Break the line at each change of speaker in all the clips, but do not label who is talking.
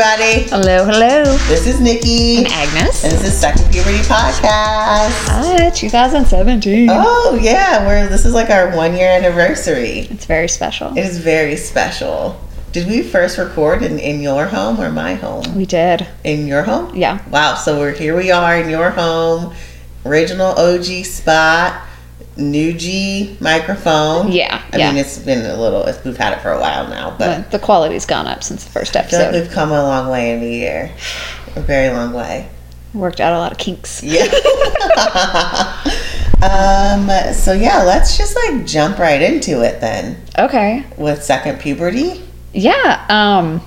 everybody.
Hello, hello.
This is Nikki.
And Agnes.
And this is Second Puberty Podcast.
Hi, 2017.
Oh, yeah. We're, this is like our one year anniversary.
It's very special.
It is very special. Did we first record in, in your home or my home?
We did.
In your home?
Yeah.
Wow. So we're here we are in your home. Original OG spot. New G microphone.
Yeah,
I
yeah.
mean, it's been a little, it's, we've had it for a while now, but
The, the quality's gone up since the first
feel like
episode.
we've come a long way in a year. A very long way.
Worked out a lot of kinks.
Yeah. um, so yeah, let's just like jump right into it then
Okay.
with second puberty.
Yeah. Um,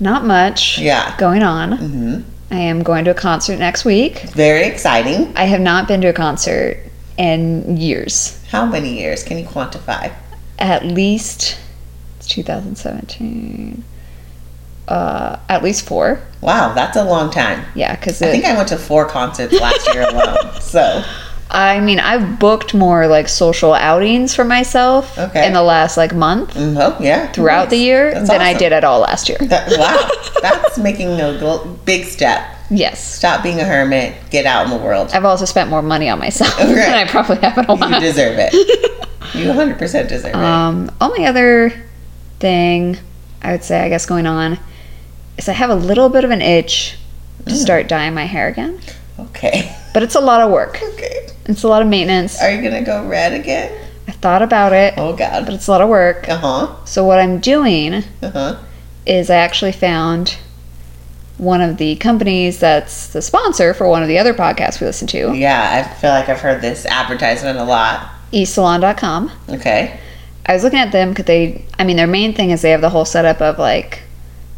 not much
Yeah.
going on.
hmm
I am going to a concert next week.
Very exciting.
I have not been to a concert in years.
How many years can you quantify?
At least it's 2017. Uh, at least four.
Wow, that's a long time.
Yeah, because
I think I went to four concerts last year alone. So
I mean, I've booked more like social outings for myself
Okay.
in the last like month
mm, oh yeah,
throughout the year
That's
than I did at all last year.
That, wow, that's making a big step.
Yes.
Stop being a hermit. Get out in the world.
I've also spent more money on myself
Okay.
than I probably have in a
You deserve it. You 100% deserve it.
Um, only other thing I would say, I guess, going on is I have a little bit of an itch to
Mm.
start dyeing my hair again.
Okay.
But it's a lot of work.
Okay.
It's a lot of maintenance.
Are you gonna go red again?
I thought about it,
Oh God.
but it's a lot of work.
Uh huh.
So what I'm doing
Uh huh.
is I actually found one of the companies that's the sponsor for one of the other podcasts we listen to,
Yeah, I feel like I've heard this advertisement a lot.
esalon.com.
Okay.
I was looking at them because they, I mean, their main thing is they have the whole setup of like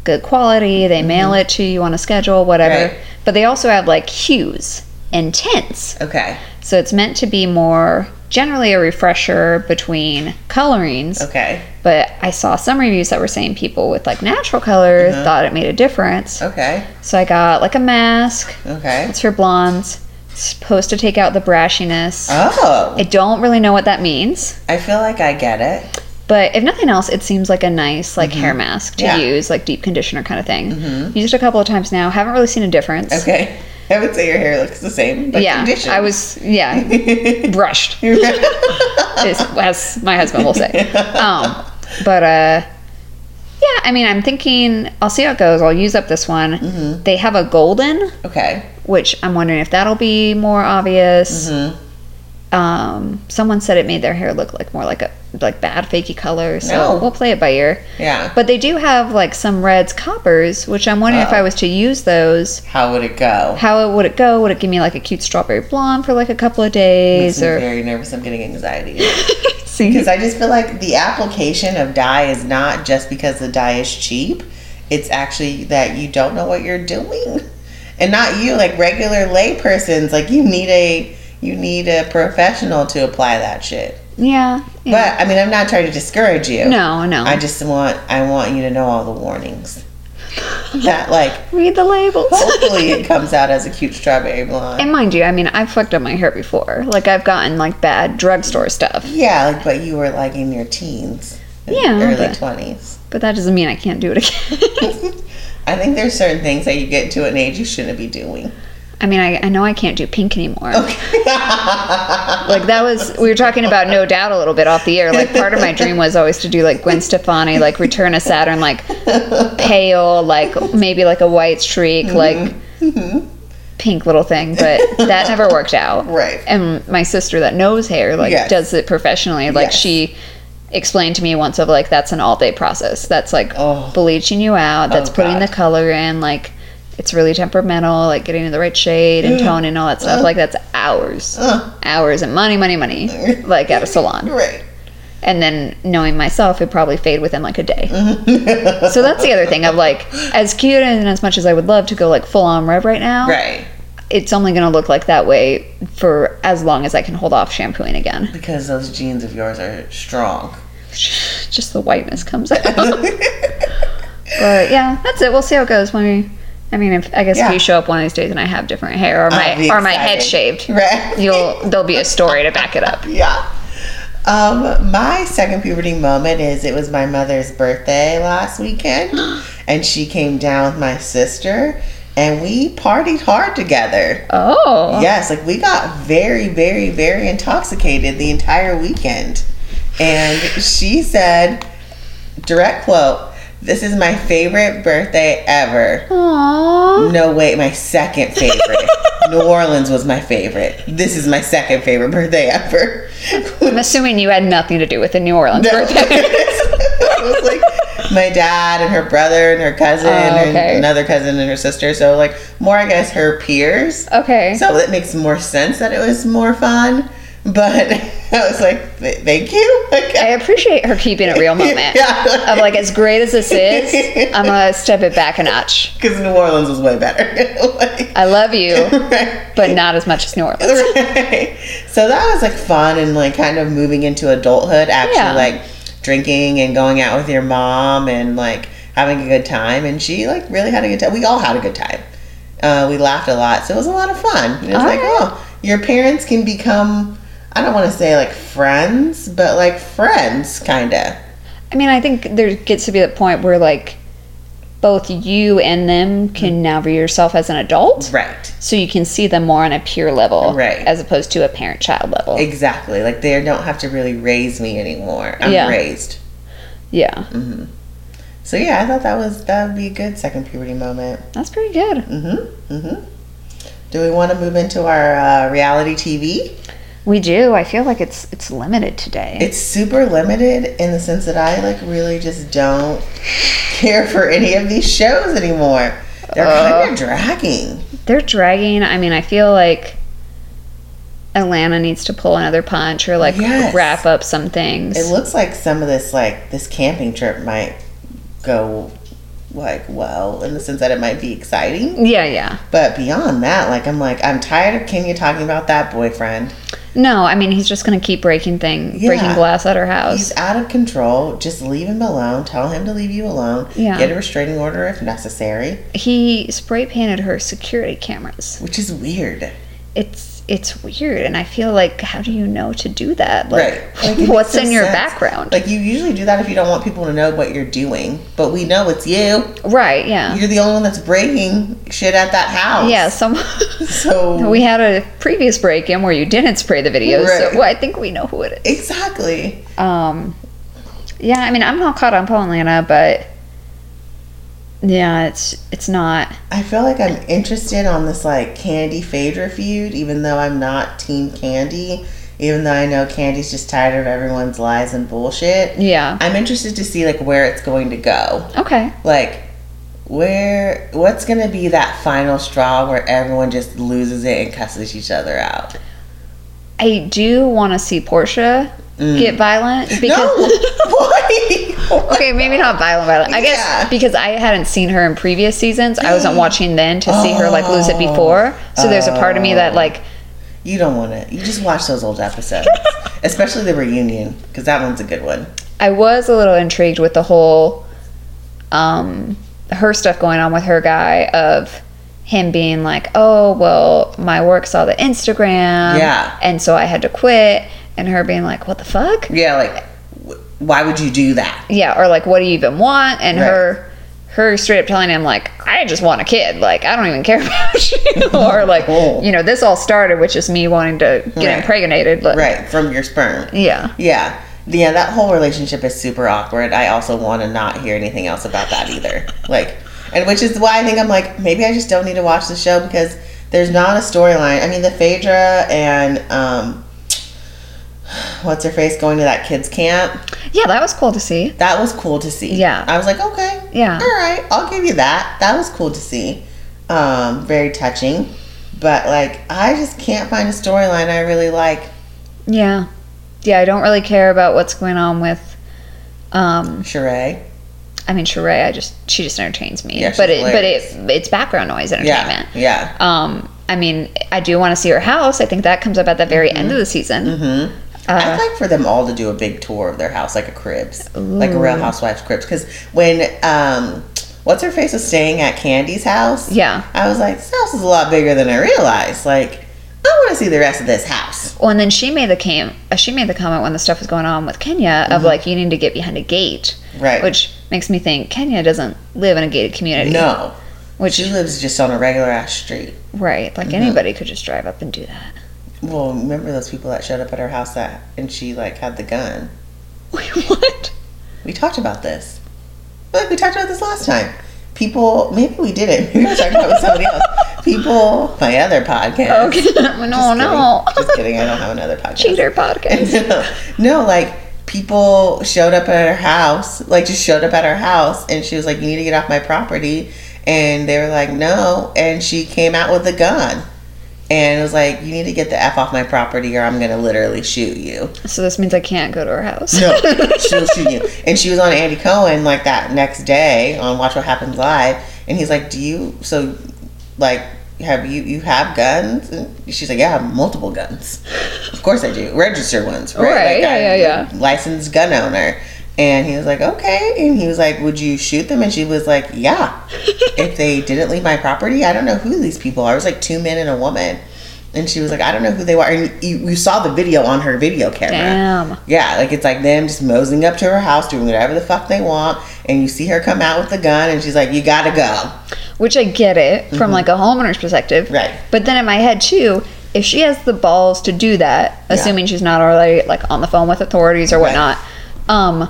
good quality, they mail it to you on a schedule, whatever.
Mm-hmm. Right.
But they also have like hues and tints.
Okay.
So it's meant to be more generally a refresher between colorings.
Okay.
But I saw some reviews that were saying people with like natural colors
Uh-huh.
thought it made a difference.
Okay.
So I got like a mask.
Okay.
It's for blondes. It's supposed to take out the brashiness.
Oh,
I don't really know what that means,
I feel like I get it.
but if nothing else, it seems like a nice like hair mask to
Mm-hmm. Yeah.
use, like deep conditioner kind of thing.
Mhm.
Used a couple of times now. Haven't really seen a difference.
Okay. I would say your hair looks the same, but
yeah,
conditioned.
I was yeah brushed, as my husband will say. Um, but uh, yeah, I mean, I'm thinking I'll see how it goes. I'll use up this one.
Mm-hmm.
They have a golden,
okay.
which I'm wondering if that'll be more obvious.
Mhm.
Um, someone said it made their hair look like more like a like bad fakey color, so
No.
we'll play it by ear.
Yeah.
But they do have like some reds, coppers, which I'm wondering if
Oh.
I was to use those,
How would it go?
how would it go? Would it give me like a cute strawberry blonde for like a couple of days, or
very nervous. I'm getting anxiety.
see?
Because I just feel like the application of dye is not just because the dye is cheap. It's actually that you don't know what you're doing. And not you, like regular laypersons, like you need a you need a professional to apply that shit.
Yeah. yeah.
But I mean I'm not trying to discourage you.
no, no.
I just want I want you to know all the warnings. that like
read the labels.
hopefully it comes out as a cute strawberry blonde.
and mind you, I mean, I've fucked up my hair before. Like I've gotten like bad drugstore stuff,
Yeah, like but you were like in your teens.
Yeah,
Early
but-
twenties.
but that doesn't mean I can't do it again.
I think there's certain things that you get to an age you shouldn't be doing.
I mean, I, I know I can't do pink anymore.
Okay.
Like that was we were talking about no doubt a little bit off the air. Like part of my dream was always to do like Gwen Stefani, like Return of Saturn, like pale, like maybe like a white streak, mm-hmm. like mm-hmm. pink little thing. But that never worked out.
Right.
And my sister that knows hair, like
Yes.
does it professionally. Like
Yes.
she explained to me once of like that's an all day process. That's like
Oh.
bleaching you out. That's
Oh,
putting
God.
the color in. Like it's really temperamental. Like getting in the right shade and tone and all that stuff. Like that's hours
Uh,
hours and money, money, money, like at a salon.
right.
And then knowing myself, it'd probably fade within like a day. so that's the other thing of like, as cute and as much as I would love to go like full on red right now,
Right.
it's only going to look like that way for as long as I can hold off shampooing again.
Because those genes of yours are strong.
Just the whiteness comes out. but yeah, that's it. We'll see how it goes when we. I mean, if, I guess
Yeah.
if you show up one of these days and I have different hair or my or my head shaved,
Right.
you'll there'll be a story to back it up.
Yeah. Um, my second puberty moment is it was my mother's birthday last weekend, and she came down with my sister, and we partied hard together.
Oh.
Yes, like we got very, very, very intoxicated the entire weekend. And she said, direct quote, this is my favorite birthday ever.
Aww.
No, wait, my second favorite. New Orleans was my favorite. This is my second favorite birthday ever.
I'm assuming you had nothing to do with the New Orleans
No.
birthday.
it was like my dad and her brother and her cousin
Oh, okay.
and another cousin and her sister. So like more, I guess, her peers.
okay.
So it makes more sense that it was more fun. But I was like, thank you. Like,
I appreciate her keeping it real moment.
Yeah.
Of like, as great as this is, I'm gonna step it back a notch.
because New Orleans was way better. like,
I love you,
right.
but not as much as New Orleans.
Right. So that was like fun and like kind of moving into adulthood, actually
Yeah.
like drinking and going out with your mom and like having a good time. And she like really had a good time. We all had a good time. Uh, we laughed a lot, so it was a lot of fun. And it was
All
like,
right.
oh, your parents can become. I don't want to say like friends, but like friends, kind of.
I mean, I think there gets to be the point where like both you and them can now view yourself as an adult,
Right.
so you can see them more on a peer level,
Right.
as opposed to a parent-child level.
Exactly. Like they don't have to really raise me anymore. I'm
Yeah.
raised.
yeah,
So yeah, I thought that was that would be a good second puberty moment.
that's pretty good.
Mm-hmm. Mm-hmm. Do we want to move into our uh, reality TV?
We do. I feel like it's it's limited today.
It's super limited in the sense that I like really just don't care for any of these shows anymore. They're
Uh.
kind of dragging.
They're dragging. I mean, I feel like Atlanta needs to pull another punch or like
Yes.
wrap up some things.
It looks like some of this like this camping trip might go like well in the sense that it might be exciting.
yeah, yeah.
But beyond that, like I'm like I'm tired of Kenya talking about that boyfriend.
No, I mean he's just gonna keep breaking thing, breaking glass at her house.
He's out of control. Just leave him alone. Tell him to leave you alone.
Yeah.
Get a restraining order if necessary.
he spray painted her security cameras.
Which is weird.
It's it's weird, and I feel like how do you know to do that? Like,
right. Like,
what's in your
sense.
background?
Like you usually do that if you don't want people to know what you're doing. But we know it's you.
right? Yeah.
You're the only one that's breaking shit at that house.
Yeah. Some.
So
we had a previous break-in where you didn't spray the videos,
Right.
so well, I think we know who it is.
exactly.
Um, yeah, I mean, I'm not caught up on lana but yeah, it's it's not.
I feel like I'm interested on this like Kandi Phaedra feud, even though I'm not Team Kandi. Even though I know Kandi's just tired of everyone's lies and bullshit.
Yeah.
I'm interested to see like where it's going to go.
Okay.
Like where what's gonna be that final straw where everyone just loses it and cusses each other out?
I do want to see Porsha get violent because.
Mm. no?
Okay, maybe not violent, violent. I guess
Yeah.
because I hadn't seen her in previous seasons, I wasn't watching then to see her like lose it before. So there's a part of me that like,
You don't want to. You just watch those old episodes, especially the reunion, because that one's a good one.
I was a little intrigued with the whole, um, her stuff going on with her guy of him being like, oh well, my work saw the Instagram,
Yeah.
and so I had to quit, and her being like, what the fuck,
Yeah, like why would you do that?
yeah, or like, what do you even want, and
Right.
her. Her straight up telling him like, I just want a kid. Like I don't even care about you. or like,
Oh.
you know, this all started with just me wanting to get
Right.
impregnated. Like,
Right from your sperm.
Yeah.
Yeah. Yeah, that whole relationship is super awkward. I also want to not hear anything else about that either. Like, and which is why I think I'm like, maybe I just don't need to watch the show because there's not a storyline. I mean, the Phaedra and, um, what's her face going to that kids camp,
Yeah, that was cool to see.
that was cool to see.
Yeah.
I was like, okay.
Yeah.
All right, I'll give you that. That was cool to see. Um, very touching. But, like, I just can't find a storyline I really like.
Yeah. Yeah, I don't really care about what's going on with um
Sheree.
I mean Sheree, I just she just entertains me.
Yeah,
but it but it it's background noise entertainment.
Yeah.
Um I mean, I do want to see her house. I think that comes up at the very end of the season.
Mm-hmm.
Uh,
I'd like for them all to do a big tour of their house, like a cribs, like a Real Housewives cribs. Because when um, what's her face was staying at Kandi's house,
Yeah.
I was like, this house is a lot bigger than I realized. Like, I want to see the rest of this house.
Well, and then she made the cam- uh, she made the comment when the stuff was going on with Kenya
Mm-hmm.
of like you need to get behind a gate
Right.
Which makes me think Kenya doesn't live in a gated community.
No.
Which
She lives just on a regular ass street.
right, like anybody could just drive up and do that.
Well, remember those people that showed up at her house that and she like had the gun.
Wait, what?
We talked about this. Like we talked about this last time. People, maybe we didn't. We were talking about it with somebody else. People, my other podcast.
Oh, okay. no,
Just
no.
kidding. Just kidding. I don't have another podcast.
Cheater podcast.
no, like people showed up at her house, like just showed up at her house, and she was like, "You need to get off my property," and they were like, "No," and she came out with a gun. And it was like, you need to get the F off my property or I'm to literally shoot you.
So this means I can't go to her house.
No, she'll shoot you. And she was on Andy Cohen like that next day on Watch What Happens Live. And he's like, do you, so like, have you, you have guns? And she's like, yeah, I have multiple guns. Of course I do. Registered ones, right?
Right,
Like,
yeah,
I'm
yeah, yeah.
Licensed gun owner. And he was like, okay. And he was like, would you shoot them? And she was like, yeah. if they didn't leave my property, I don't know who these people are. It was like two men and a woman. And she was like, I don't know who they were. And you, you saw the video on her video camera.
Damn.
Yeah, like it's like them just moseying up to her house, doing whatever the fuck they want, and you see her come out with the gun, and she's like, "You gotta go."
Which I get it from like a homeowner's perspective.
Mm-hmm. Right.
But then in my head too, if she has the balls to do that, assuming she's not already like on the phone with authorities or
Right.
whatnot, um,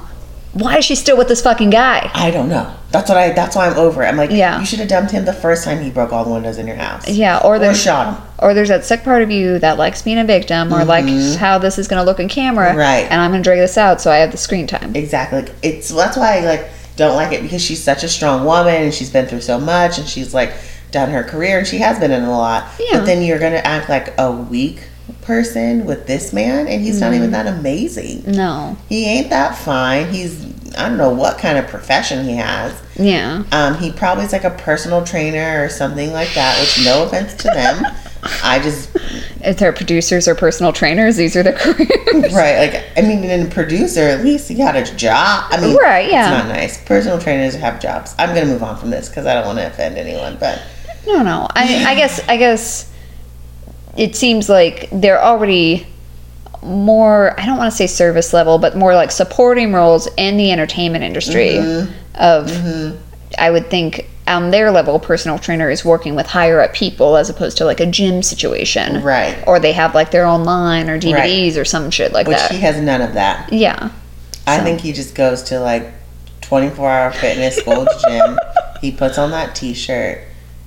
why is she still with this fucking guy?
I don't know. That's what I. That's why I'm over it. I'm like,
Yeah.
you should have dumped him the first time he broke all the windows in your house.
Yeah, or
or
there's
shot him.
or there's that sick part of you that likes being a victim or likes how this is gonna look in camera.
Mm-hmm. Right.
And I'm gonna drag this out so I have the screen time.
Exactly. Like, it's that's why I like don't like it because she's such a strong woman and she's been through so much and she's like done her career and she has been in a lot.
Yeah.
But then you're gonna act like a weak person with this man and he's not
Mm.
even that amazing.
No.
He ain't that fine. He's I don't know what kind of profession he has.
Yeah.
Um, he probably is like a personal trainer or something like that. Which no offense to them, I just
If they're producers or personal trainers, these are the careers.
right like I mean, in a producer at least he got a job. I mean,
Right, yeah.
it's not nice. Personal trainers have jobs. I'm gonna move on from this because I don't want to offend anyone. But
No, no. I, I guess I guess it seems like they're already more I don't want to say service level, but more like supporting roles in the entertainment industry
Mm-hmm.
of I would think on their level personal trainer is working with higher up people as opposed to like a gym situation.
Right.
Or they have like their own line or DVDs or some shit like
which
that.
he has none of that.
yeah.
I
So-
think he just goes to like 24 hour fitness Gold's gym. He puts on that T-shirt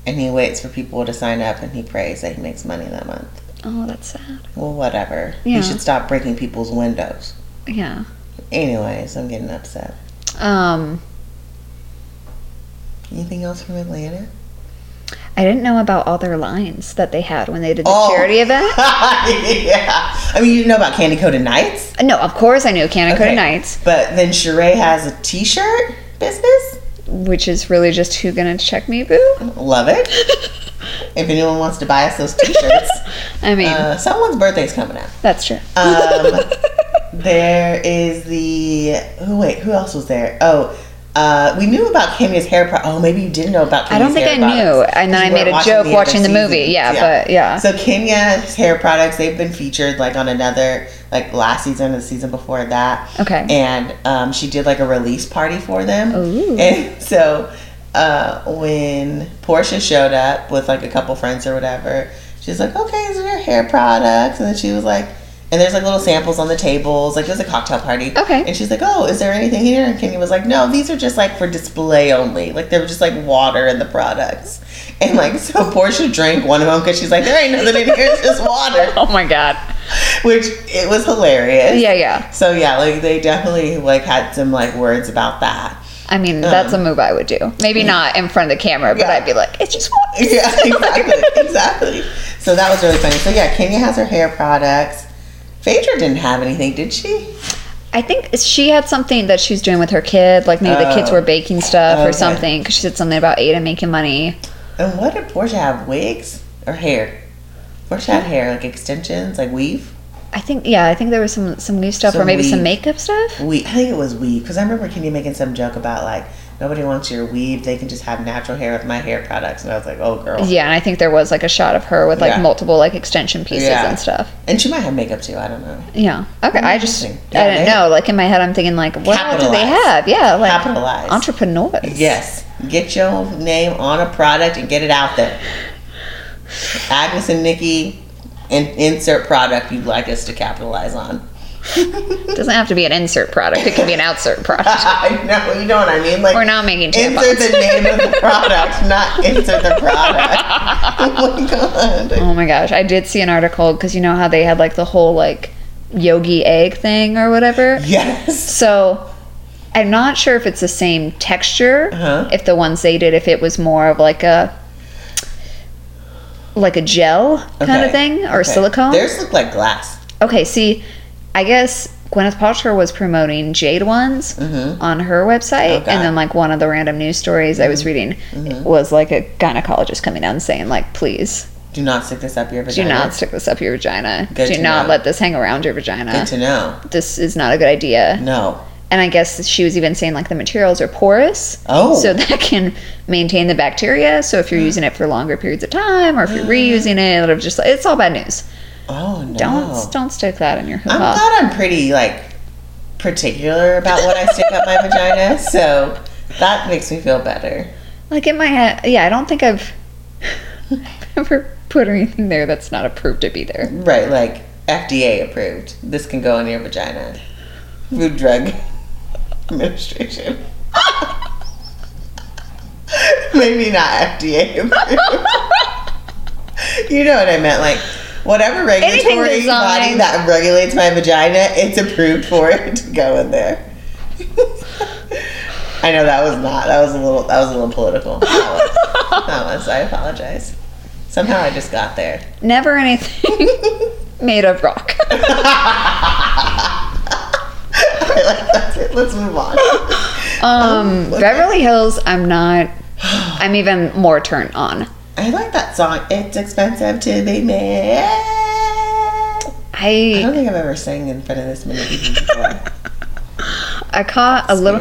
and he waits for people to sign up and he prays that he makes money that month.
Oh, that's sad.
Well, whatever.
Yeah.
He should stop breaking people's windows.
Yeah.
Anyways, I'm getting upset.
Um
Anything else from Atlanta?
I didn't know about all their lines that they had when they did the
Oh.
charity event.
yeah. I mean, you didn't know about Kandi Koated Nights?
No, of course I knew Kandi
Okay.
Nights,
But then Sheree has a T-shirt business.
Which is really just who gonna check me, boo.
Love it. if anyone wants to buy us those T-shirts,
I mean,
uh, someone's birthday's coming up.
that's true.
Um, there is the who wait who else was there? Oh, uh, we knew about Kenya's hair. Pro- oh, maybe you didn't know about. Kenya's
I don't think I knew, and then I made a joke
other
watching the movie. Yeah, but yeah.
So Kenya's hair products, they've been featured like on another like last season and the season before that.
Okay.
And um, she did like a release party for them.
Ooh.
And so uh, when Porsha showed up with like a couple friends or whatever, she's like, "Okay, these are your hair products," and then she was like. And there's like little samples on the tables, like it was a cocktail party.
Okay.
And she's like, "Oh, is there anything here?" And Kenya was like, "No, these are just like for display only. Like they were just like water and the products." And like so, Porsha drank one of them because she's like, "There ain't nothing in here, it's just water,"
oh my god.
which it was hilarious.
Yeah, yeah.
So yeah, like they definitely like had some like words about that.
I mean, that's a move I would do. Maybe not in front of the camera, but
Um, Yeah.
I'd be like, it's just water.
Yeah, exactly, exactly. So that was really funny. So yeah, Kenya has her hair products. Phaedra didn't have anything, did she?
I think she had something that she was doing with her kid. Like maybe the kids
Oh.
were baking stuff
Okay.
or something. Because she said something about Ada making money.
And what did Porsha have? Wigs or hair? Porsha had hair, like extensions, like weave.
I think yeah, I think there was some some new stuff or maybe some makeup stuff.
We, I think it was weave because I remember Kenya making some joke about like nobody wants your weave. They can just have natural hair with my hair products. And I was like, oh, girl.
Yeah, and I think there was like a shot of her with like
Yeah.
multiple like extension pieces
Yeah.
and stuff.
And she might have makeup too. I don't know.
Yeah. Okay. I just
Interesting.
I
Yeah,
didn't
they-
know. Like in my head, I'm thinking like, what do they have? Yeah, like
Capitalize.
entrepreneurs.
Yes. Get your name on a product and get it out there. Agnes and Nikki, and insert product you'd like us to capitalize on.
It doesn't have to be an insert product. It can be an outsert product.
I know, you know what I mean? Like
We're not making
insert
tampons.
the name of the product, not insert the product. oh my god.
Oh my gosh, I did see an article because you know how they had like the whole like yogi egg thing or whatever.
Yes.
So I'm not sure if it's the same texture.
Uh-huh.
If the ones they did, if it was more of like a like a gel kind
Okay.
of thing or
Okay.
silicone.
Theirs look like glass.
Okay, see, I guess Gwyneth Paltrow was promoting jade ones on her website,
Oh, God. Mm-hmm.
and then like one of the random news stories I was reading was like a gynecologist coming out and saying like, please
Do not stick this up your vagina.
do not stick this up your vagina.
Good
do not
know.
let this hang around your vagina.
Good to know.
this is not a good idea.
No.
And I guess she was even saying like the materials are porous.
Oh.
So that can maintain the bacteria. So if you're using it for longer periods of time or if you're reusing it, it'll just it's all bad news.
Oh no.
Don't don't stick that in your hoo
I'm glad I'm pretty like particular about what I stick up my vagina, so that makes me feel better.
Like in my head, yeah, I don't think I've ever put anything there that's not approved to be there.
Right, like FDA approved. This can go in your vagina. Food Drug Administration. Maybe not FDA approved. you know what I meant, like whatever regulatory body that regulates my vagina, it's approved for it to go in there. I know that was not. That was a little. That was a little political. That was. That was I apologize. Somehow I just got there.
Never anything made of rock.
I like that's it. Let's move on.
Um,
okay.
Beverly Hills, I'm not. I'm even more turned on.
I like that song. It's expensive to be me. I
I
don't think I've ever sang in front of this many people before.
I caught a little.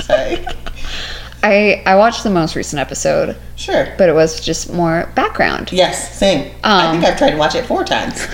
Sorry.
I I watched the most recent episode,
Sure.
but it was just more background.
Yes, same. I
Um,
think I've tried to watch it four times,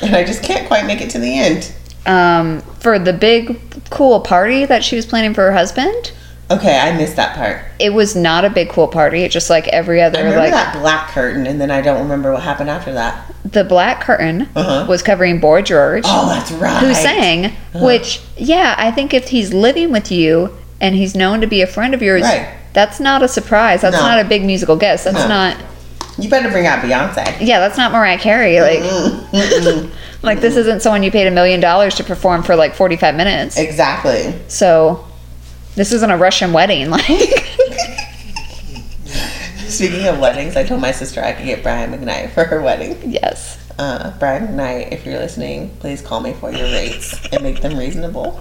and I just can't quite make it to the end.
Um, for the big cool party that she was planning for her husband,
Okay, I missed that part.
it was not a big cool party. It just like every other.
I remember
like
that black curtain, and then I don't remember what happened after that.
the black curtain
Uh-huh.
was covering Boy George.
Oh, that's right.
who sang, which, yeah, I think if he's living with you and he's known to be a friend of yours,
Right.
that's not a surprise. That's
No.
not a big musical guest. That's
No.
not,
You better bring out Beyonce.
yeah, that's not Mariah Carey. Like,
Mm-mm.
like this isn't someone you paid a million dollars to perform for like 45 minutes.
exactly.
So, this isn't a Russian wedding. Like,
Speaking of weddings, I told my sister I could get Brian McKnight for her wedding.
yes.
Uh, Brian McKnight, if you're listening, please call me for your rates and make them reasonable.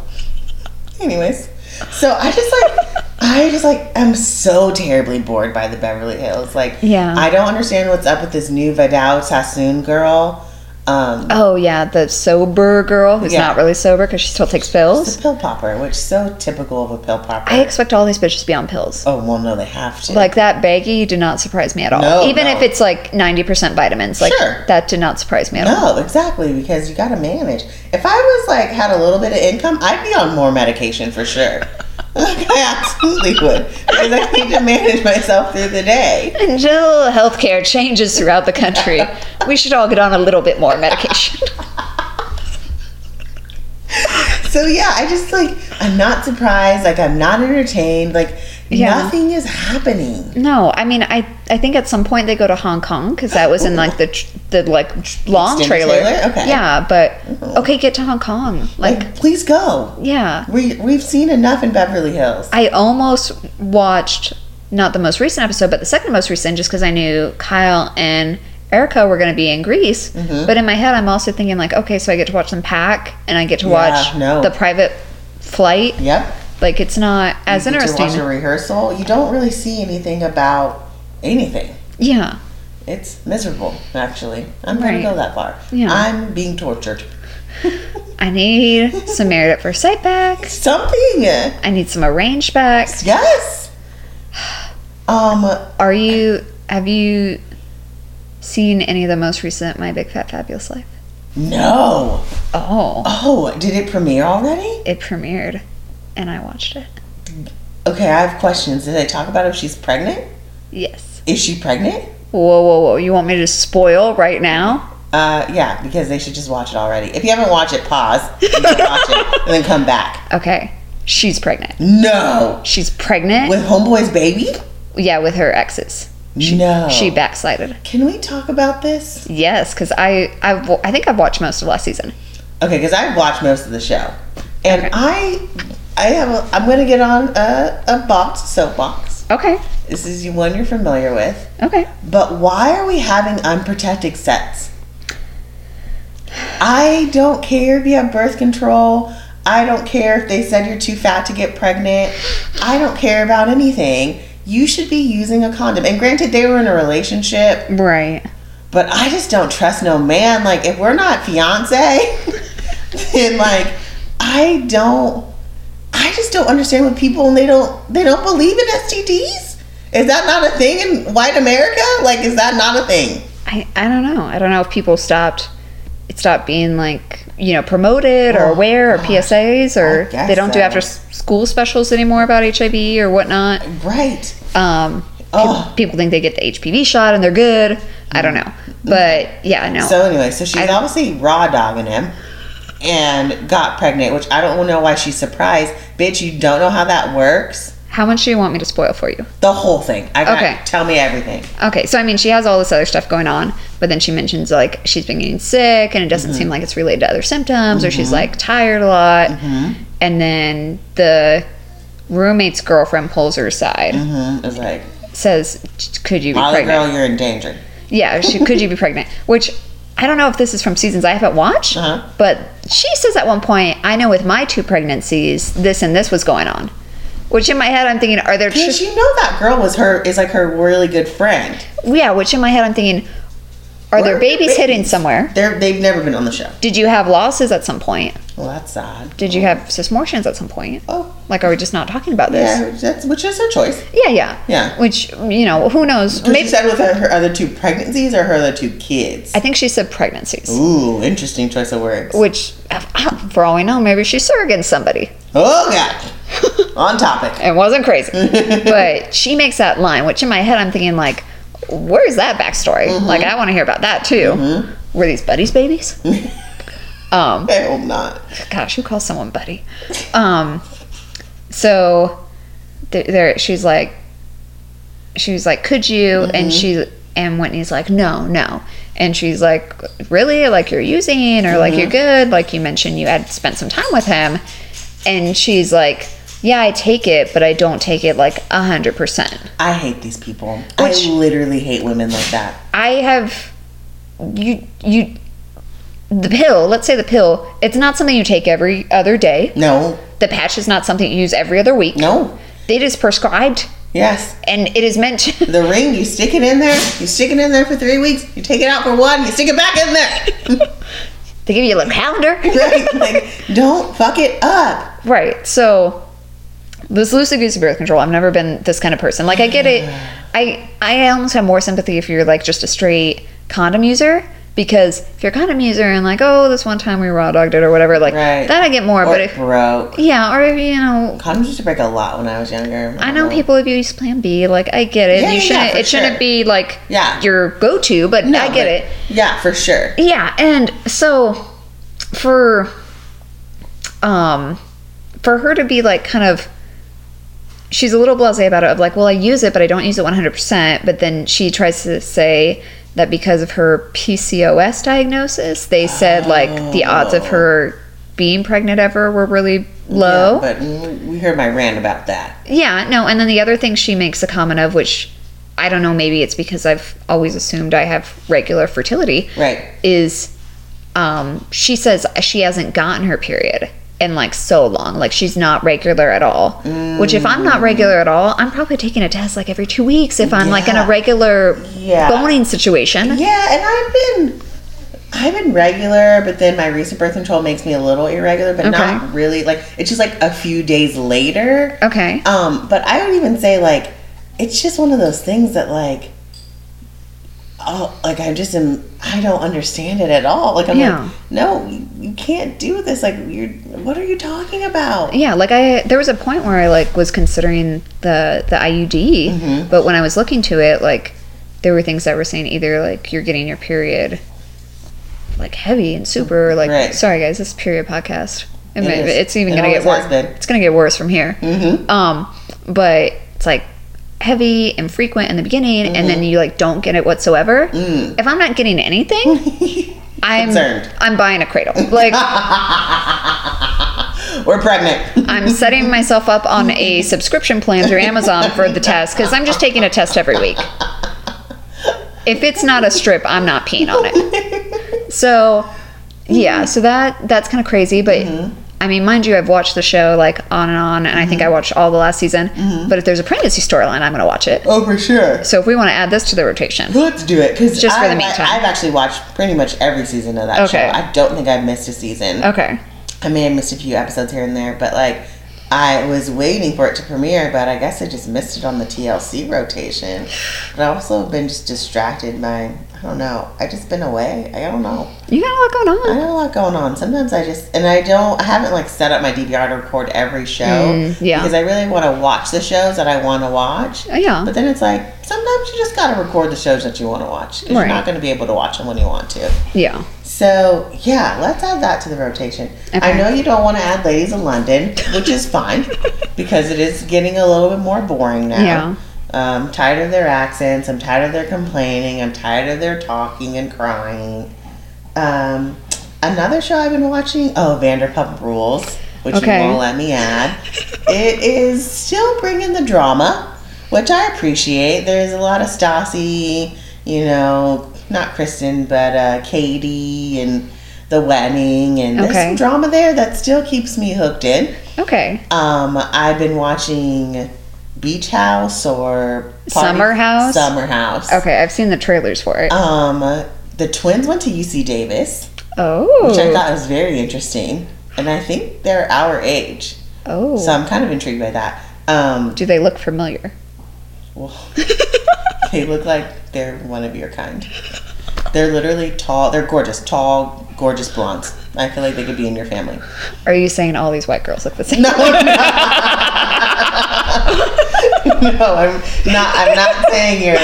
Anyways, so I just like, I just like, I'm so terribly bored by the Beverly Hills. Like,
Yeah.
I don't understand what's up with this new Vidal Sassoon girl. Um,
Oh, yeah, the sober girl who's
Yeah.
not really sober because she still takes pills.
the pill popper, which is so typical of a pill popper.
I expect all these bitches to be on pills.
oh well, no, they have to.
Like that baggie did not surprise me at all.
No,
Even
no.
if it's like 90% vitamins, like
Sure.
that did not surprise me at all.
No, exactly, because you got to manage. If I was like had a little bit of income, I'd be on more medication for sure. I absolutely would, because I need to manage myself through the day.
Until healthcare changes throughout the country, we should all get on a little bit more medication.
So yeah, I just like I'm not surprised. Like I'm not entertained. Like
Yeah.
nothing is happening.
No, I mean, I I think at some point they go to Hong Kong because that was in like the tr- the like tr- long trailer.
trailer? Okay.
Yeah, but okay, get to Hong Kong. Like,
Like, please go.
yeah,
We we've seen enough in Beverly Hills.
I almost watched not the most recent episode, but the second most recent, just because I knew Kyle and Erika were going to be in Greece.
Mm-hmm.
But in my head, I'm also thinking like, okay, so I get to watch them pack, and I get to
Yeah,
watch
no.
the private flight.
Yep.
Like, it's not as
You get to watch a rehearsal. You don't really see anything about anything.
yeah,
It's miserable, actually. I'm
Right.
gonna go that far.
Yeah.
I'm being tortured.
I need some at First Sight back.
Something.
I need some Arranged back.
Yes. Um,
Are you? Have you seen any of the most recent My Big Fat Fabulous Life?
no.
Oh,
Oh, did it premiere already?
it premiered, and I watched it.
Okay, I have questions. Did they talk about if she's pregnant?
Yes.
Is she pregnant?
Whoa, whoa, whoa! You want me to spoil right now?
Uh, yeah, because they should just watch it already. If you haven't watched it, pause, and then watch it, and then come back.
Okay, she's pregnant.
No,
She's pregnant.
with Homeboy's baby?
yeah, with her exes.
no.
She backslided.
Can we talk about this?
Yes, because I, I've, I think I've watched most of last season.
Okay, because I've watched most of the show, and
Okay.
I, I have. A, I'm going to get on a, a box soapbox.
Okay.
This is one you're familiar with,
Okay.
but why are we having unprotected sex? I don't care if you have birth control. I don't care if they said you're too fat to get pregnant. I don't care about anything. You should be using a condom. And granted, they were in a relationship,
Right.
but I just don't trust no man. Like, if we're not fiance, then like, I don't. I just don't understand what people and they don't they don't believe in STDs. Is that not a thing in white America? Like, is that not a thing?
I, I don't know. I don't know if people stopped, it stopped being like, you know, promoted or
Oh,
aware or
gosh.
PSAs or they don't do after school specials anymore about HIV or whatnot.
Right.
Um,
Oh.
people, people think they get the HPV shot and they're good. I don't know. But yeah, no.
So anyway, so she's
I-
obviously raw dogging him and got pregnant, which I don't know why she's surprised. Bitch, you don't know how that works.
How much do you want me to spoil for you?
The whole thing. I got
Okay.
tell me everything.
Okay, so I mean, she has all this other stuff going on, but then she mentions like she's been getting sick and it doesn't
Mm-hmm.
seem like it's related to other symptoms, or she's like tired a lot.
Mm-hmm.
And then the roommate's girlfriend pulls her aside,
Mm-hmm. It's like,
says, "Could you be
Molly
pregnant?"
girl, you're in danger.
Yeah, she, could you be pregnant? Which I don't know if this is from seasons I haven't watched,
Uh-huh.
but she says at one point, "I know with my two pregnancies, this and this was going on." Which in my head, I'm thinking, are there?
Because you know that girl was her is like her really good friend.
yeah, which in my head, I'm thinking, are
Where
there
the
babies hidden somewhere?
They're they've never been on the show.
Did you have losses at some point?
Well, that's sad.
Did you have cysmortions at some point?
Oh,
Like, are we just not talking about this?
yeah, that's which is her choice.
Yeah, yeah.
Yeah.
Which, you know, who knows? Maybe
she said with her, her other two pregnancies or her other two kids.
I think she said pregnancies.
Ooh, interesting choice of words.
Which, for all we know, maybe she's surrogating somebody.
Oh god. on topic.
It wasn't crazy. but she makes that line, which in my head I'm thinking like, where's that backstory?
Mm-hmm.
Like I want to hear about that too. Were these buddies babies? um,
I hope not.
gosh, who calls someone buddy? Um, so there, there she's like, she's like, could you? And she and Whitney's like, no, no. And she's like, really? Like you're using, or like you're good? Like you mentioned, you had spent some time with him. And she's like, yeah, I take it, but I don't take it like a hundred percent.
I hate these people.
Which-
I literally hate women like that.
I have you you the pill. Let's say the pill. It's not something you take every other day.
No.
The patch is not something you use every other week.
No.
It is prescribed
Yes.
and it is meant to.
The ring, you stick it in there. You stick it in there for three weeks. You take it out for one. You stick it back in there.
they give you a little calendar.
right? Like, don't fuck it up.
Right. So this loosey goosey birth control. I've never been this kind of person. Like I get it. I I almost have more sympathy if you're like just a straight condom user. Because if you're kind of user and like, oh, this one time we raw dogged it or whatever, like
Right.
that I get more.
Or
but if
broke.
yeah, or if you know,
Condoms used to break a lot when I was younger.
I know
don't
people have used Plan B. Like I get it.
Yeah,
you
yeah,
shouldn't.
yeah,
it shouldn't be like
Yeah.
your go-to. But
No,
I get it.
Yeah, for sure.
Yeah, and so for um for her to be like kind of she's a little blasé about it of like, well, I use it, but I don't use it 100%. But then she tries to say that because of her PCOS diagnosis, they said like the odds of her being pregnant ever were really low.
Yeah, but we heard my rant about that.
Yeah, no, and then the other thing she makes a comment of, which I don't know, maybe it's because I've always assumed I have regular fertility,
Right.
is um, she says she hasn't gotten her period in like so long. Like she's not regular at all. Which, if I'm not regular at all, I'm probably taking a test like every two weeks if I'm like in a regular
Yeah.
boning situation.
Yeah, and I've been I've been regular, but then my recent birth control makes me a little irregular, but not really. Like it's just like a few days later.
Okay.
Um, but I would even say like it's just one of those things that like oh like I just am I don't understand it at all. Like I'm
Yeah.
like, no, you, can't do this. Like you're what are you talking about?
Yeah, like I there was a point where I like was considering the the IUD,
Mm-hmm.
but when I was looking to it, like there were things that were saying either like you're getting your period like heavy and super or, like
Right.
sorry guys, this is period podcast. I mean,
is.
it's even
It
gonna get worse. It's gonna get worse from here.
Mm-hmm.
Um, but it's like heavy and frequent in the beginning, and
Mm-hmm.
then you like don't get it whatsoever. If I'm not getting anything, I'm
Mm. Concerned.
I'm buying a cradle. Like
We're pregnant.
I'm setting myself up on a subscription plan through Amazon for the test because I'm just taking a test every week. If it's not a strip, I'm not peeing on it. So, yeah, so that that's kind of crazy, but I mean, mind you, I've watched the show like on and on, and I think I mm-hmm. watched all the last season. Mm-hmm. But if there's a pregnancy storyline, I'm going to watch it.
oh, for sure.
So if we want to add this to the rotation,
Let's do it because
Just for the meantime.
I've actually watched pretty much every season of that
Okay.
show. I don't think I've missed a season.
okay,
I may have missed a few episodes here and there, but like I was waiting for it to premiere, but I guess I just missed it on the TLC rotation. But I also have also been just distracted by I don't know. I just been away. I don't know.
you got a lot going on.
I got a lot going on. Sometimes I just and I don't. I haven't like set up my DVR to record every show.
Mm, yeah.
Because I really want to watch the shows that I want to watch.
Oh, yeah,
But then it's like sometimes you just gotta record the shows that you want to watch because
Right.
you're not going to be able to watch them when you want to.
yeah,
So yeah, let's add that to the rotation. I know you don't want to add Ladies of London, which is fine because it is getting a little bit more boring now.
Yeah.
Um, tired of their accents. I'm tired of their complaining. I'm tired of their talking and crying. Um, another show I've been watching, oh, Vanderpump Rules, which
Okay.
you won't let me add. it is still bringing the drama, which I appreciate. There's a lot of Stassi, you know, not Kristen, but uh, Katie and the wedding, and there's some drama there that still keeps me hooked in.
okay.
Um, I've been watching Beach House or
Summer House?
Summer House.
Okay, I've seen the trailers for it.
Um, the twins went to UC Davis,
oh,
which I thought was very interesting, and I think they're our age,
oh.
so I'm kind of intrigued by that. Um,
Do they look familiar?
well, they look like they're one of your kind. They're literally tall. They're gorgeous, tall, gorgeous blondes. I feel like they could be in your family.
Are you saying all these white girls look the same?
No, no, I'm not. I'm not saying your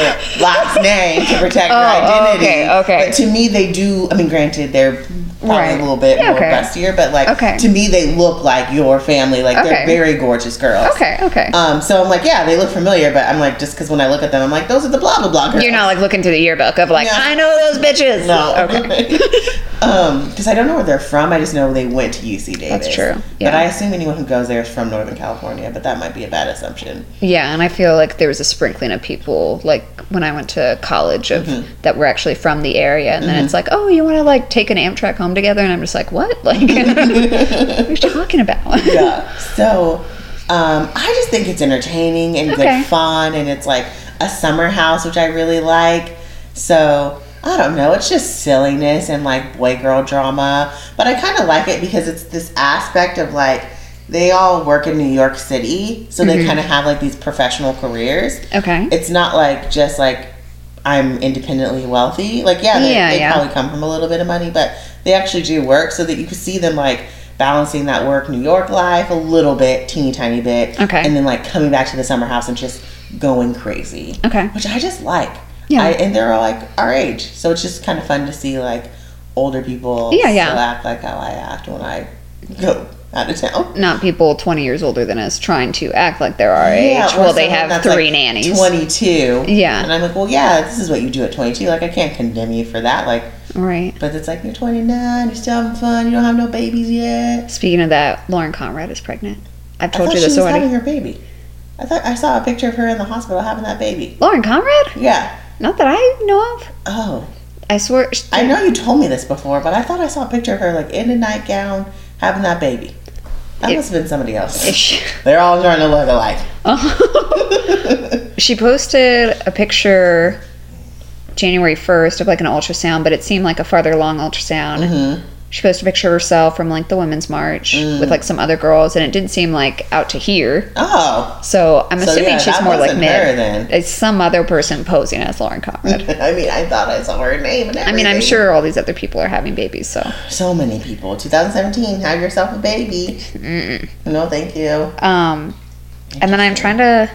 last name to protect your
Oh,
identity.
okay, okay.
But to me, they do. I mean, granted, they're probably
Right.
a little bit
Yeah,
more
okay.
rustier, but like
Okay.
to me, they look like your family. Like
Okay.
they're very gorgeous girls.
Okay, okay.
Um, so I'm like, yeah, they look familiar, but I'm like, just because when I look at them, I'm like, those are the blah blah blah girls.
You're not like looking through the yearbook of like,
No.
I know those bitches.
No.
Okay.
um, because I don't know where they're from. I just know they went to UC Davis.
That's true,
But
yeah.
I assume anyone who goes there is from Northern California. But that might be a bad assumption.
Yeah, and I feel like there was a sprinkling of people like when I went to college of
Mm-hmm.
that were actually from the area, and then it's like, oh, you want to like take an Amtrak home together, and I'm just like, what? Like, what are you talking about?
yeah. So um, I just think it's entertaining and
Okay.
good fun, and it's like a summer house, which I really like. So I don't know. It's just silliness and like boy girl drama, but I kind of like it because it's this aspect of like they all work in New York City, so
Mm-hmm.
they kind of have like these professional careers.
okay.
It's not like just like I'm independently wealthy. Like yeah, they,
Yeah,
they
yeah.
probably come from a little bit of money, but they actually do work so that you can see them like balancing that work New York life a little bit, teeny tiny bit.
Okay.
And then like coming back to the summer house and just going crazy.
Okay.
Which I just like.
Yeah.
I, and they're all like our age. So it's just kind of fun to see like older people
Yeah, yeah.
still act like how I act when I go out of town.
Not people 20 years older than us trying to act like they're our
Yeah,
age. Well, they have three
like,
nannies.
22.
Yeah.
And I'm like, well, yeah, this is what you do at 22. Like, I can't condemn you for that. Like,
Right.
but it's like, you're 29, you're still having fun, you don't have no babies yet.
Speaking of that, Lauren Conrad is pregnant. I've told you
she
this
was
already.
having her baby. I thought I saw a picture of her in the hospital having that baby.
Lauren Conrad?
Yeah.
Not that I know of.
Oh.
I swear.
I know you told me this before, but I thought I saw a picture of her, like, in a nightgown having that baby. That
If-
must have been somebody else.
She,
They're all trying to look alike.
she posted a picture January 1st of like an ultrasound, but it seemed like a farther along ultrasound.
Mm-hmm.
She posted a picture of herself from like the women's march
Mm.
with like some other girls, and it didn't seem like out to here.
Oh,
So I'm
So,
assuming
yeah,
she's more like mid. It's some other person posing as Lauren Conrad.
I mean, I thought I saw her name and
I mean, I'm sure all these other people are having babies, so
So many people. 2017, have yourself a baby. No, thank you.
um, and then I'm trying to.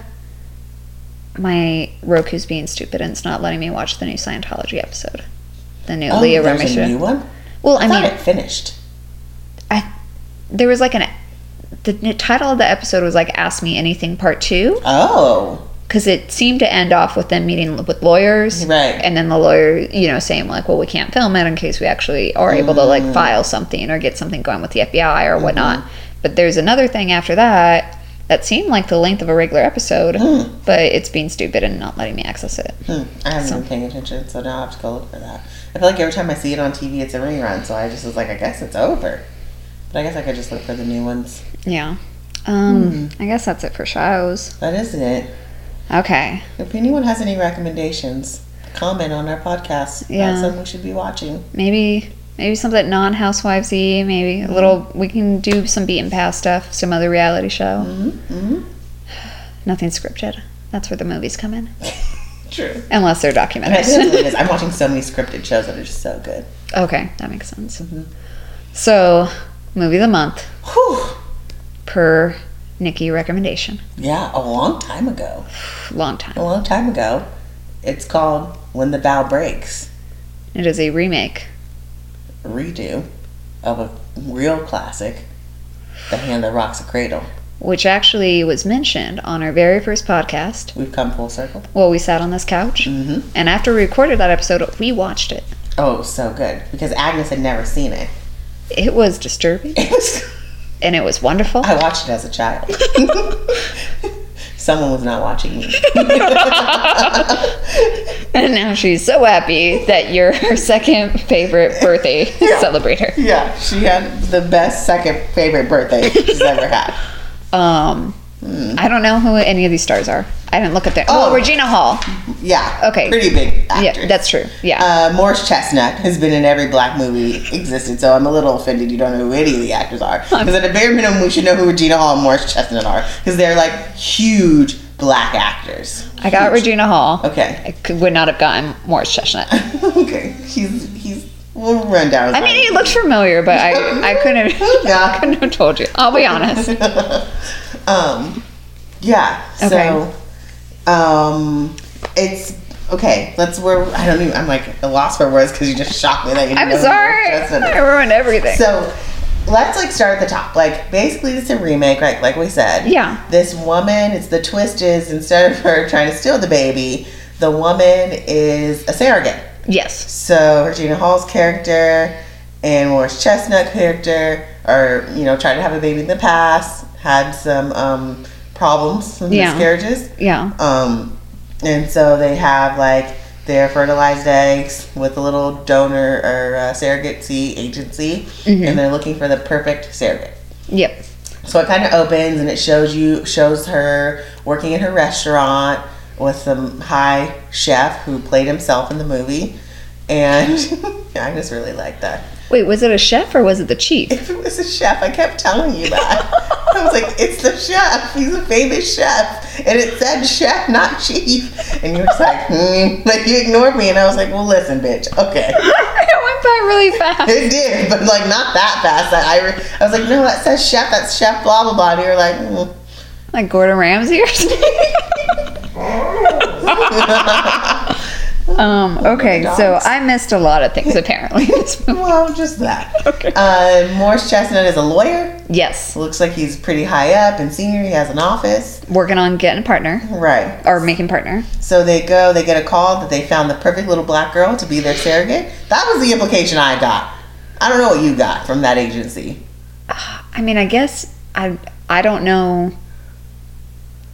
My Roku's being stupid and it's not letting me watch the new Scientology episode. The new
Oh,
Leah
there's
Remini show.
new one?
Well,
I,
I mean,
it finished.
I there was like an the title of the episode was like "Ask Me Anything" Part Two
Oh,
because it seemed to end off with them meeting with lawyers,
Right.
And then the lawyer, you know, saying like, "Well, we can't film it in case we actually are able to
Mm.
like file something or get something going with the FBI or whatnot." But there's another thing after that that seemed like the length of a regular episode, but it's being stupid and not letting me access it.
hmm. I haven't been paying attention, so now I have to go look for that. I feel like every time I see it on TV, it's a rerun, so I just was like, I guess it's over. But I guess I could just look for the new ones.
Yeah. Um, I guess that's it for shows.
That isn't it.
Okay.
If anyone has any recommendations, comment on our podcast.
Yeah.
That's something we should be watching.
maybe maybe something non-housewivesy maybe a little we can do some beaten past stuff some other reality show
Mm-hmm.
nothing scripted that's where the movies come in
True.
unless they're
And I think that's
documentaries
what it is. I'm watching so many scripted shows that are just so good.
okay that makes sense
Mm-hmm.
so movie of the month
Whew.
per nikki recommendation
Yeah, a long time ago.
long time
A long time ago. It's called When the Bough Breaks.
it is a remake
A redo of a real classic, The Hand That Rocks a Cradle.
Which actually was mentioned on our very first podcast
We've come full circle.
well we sat on this couch
Mm-hmm.
and after we recorded that episode we watched it
Oh, so good. Because Agnes had never seen it.
it was disturbing
It was.
and it was wonderful
I watched it as a child. Someone was not watching me.
And now she's so happy that you're her second favorite birthday celebrator.
yeah, she had the best second favorite birthday she's ever had.
Um, I don't know who any of these stars are. I didn't look at them. Oh,
Oh.
Regina Hall.
Yeah.
Okay.
Pretty big actress.
Yeah, that's true. Yeah.
Uh, Morris Chestnut has been in every black movie existed, so I'm a little offended you don't know who any of the actors are. Because at a bare minimum, we should know who Regina Hall and Morris Chestnut are, because they're like huge black actors.
I got Regina Hall.
Okay.
I could, would not have gotten Morris Chestnut.
okay. He's he's. We'll run down.
I mean, he looked familiar, but I, I couldn't have,
Yeah.
couldn't have told you. I'll be honest.
um, yeah.
Okay.
So, um, it's okay. Let's. We're. I don't even. I'm like a loss for words because you just shocked me that you.
I'm sorry.
Morris Chestnut is.
I ruined everything.
So let's like start at the top. Like basically it's a remake, right? Like we said.
Yeah.
This woman, it's the twist is instead of her trying to steal the baby, the woman is a surrogate.
Yes.
So Regina Hall's character and Morris Chestnut character are, you know, trying to have a baby in the past, had some um, problems, some
Yeah.
miscarriages.
Yeah.
Um, and so they have like their fertilized eggs with a little donor or uh, surrogacy agency, and they're looking for the perfect surrogate.
Yep.
So it kind of opens and it shows you shows her working in her restaurant with some high chef who played himself in the movie, and I just really like that.
Wait, was it a chef or was it the chief?
If it was a chef, I kept telling you that. I was like, it's the chef. He's a famous chef. And it said chef, not chief. And you were just like, hmm. Like, you ignored me. And I was like, well, listen, bitch. Okay.
it went by really fast.
It did, but like not that fast. I, I, re- I was like, no, that says chef. That's chef, blah, blah, blah. And you were like, mm.
Like Gordon Ramsay or something. um, okay, so I missed a lot of things apparently in this movie.
well, just that.
Okay.
Uh, Morris Chestnut is a lawyer.
Yes,
Looks like he's pretty high up and senior. He has an office.
working on getting a partner
Right.
or making partner.
So they go, they get a call that they found the perfect little black girl to be their surrogate. That was the implication I got. I don't know what you got from that agency.
I mean, I guess I I don't know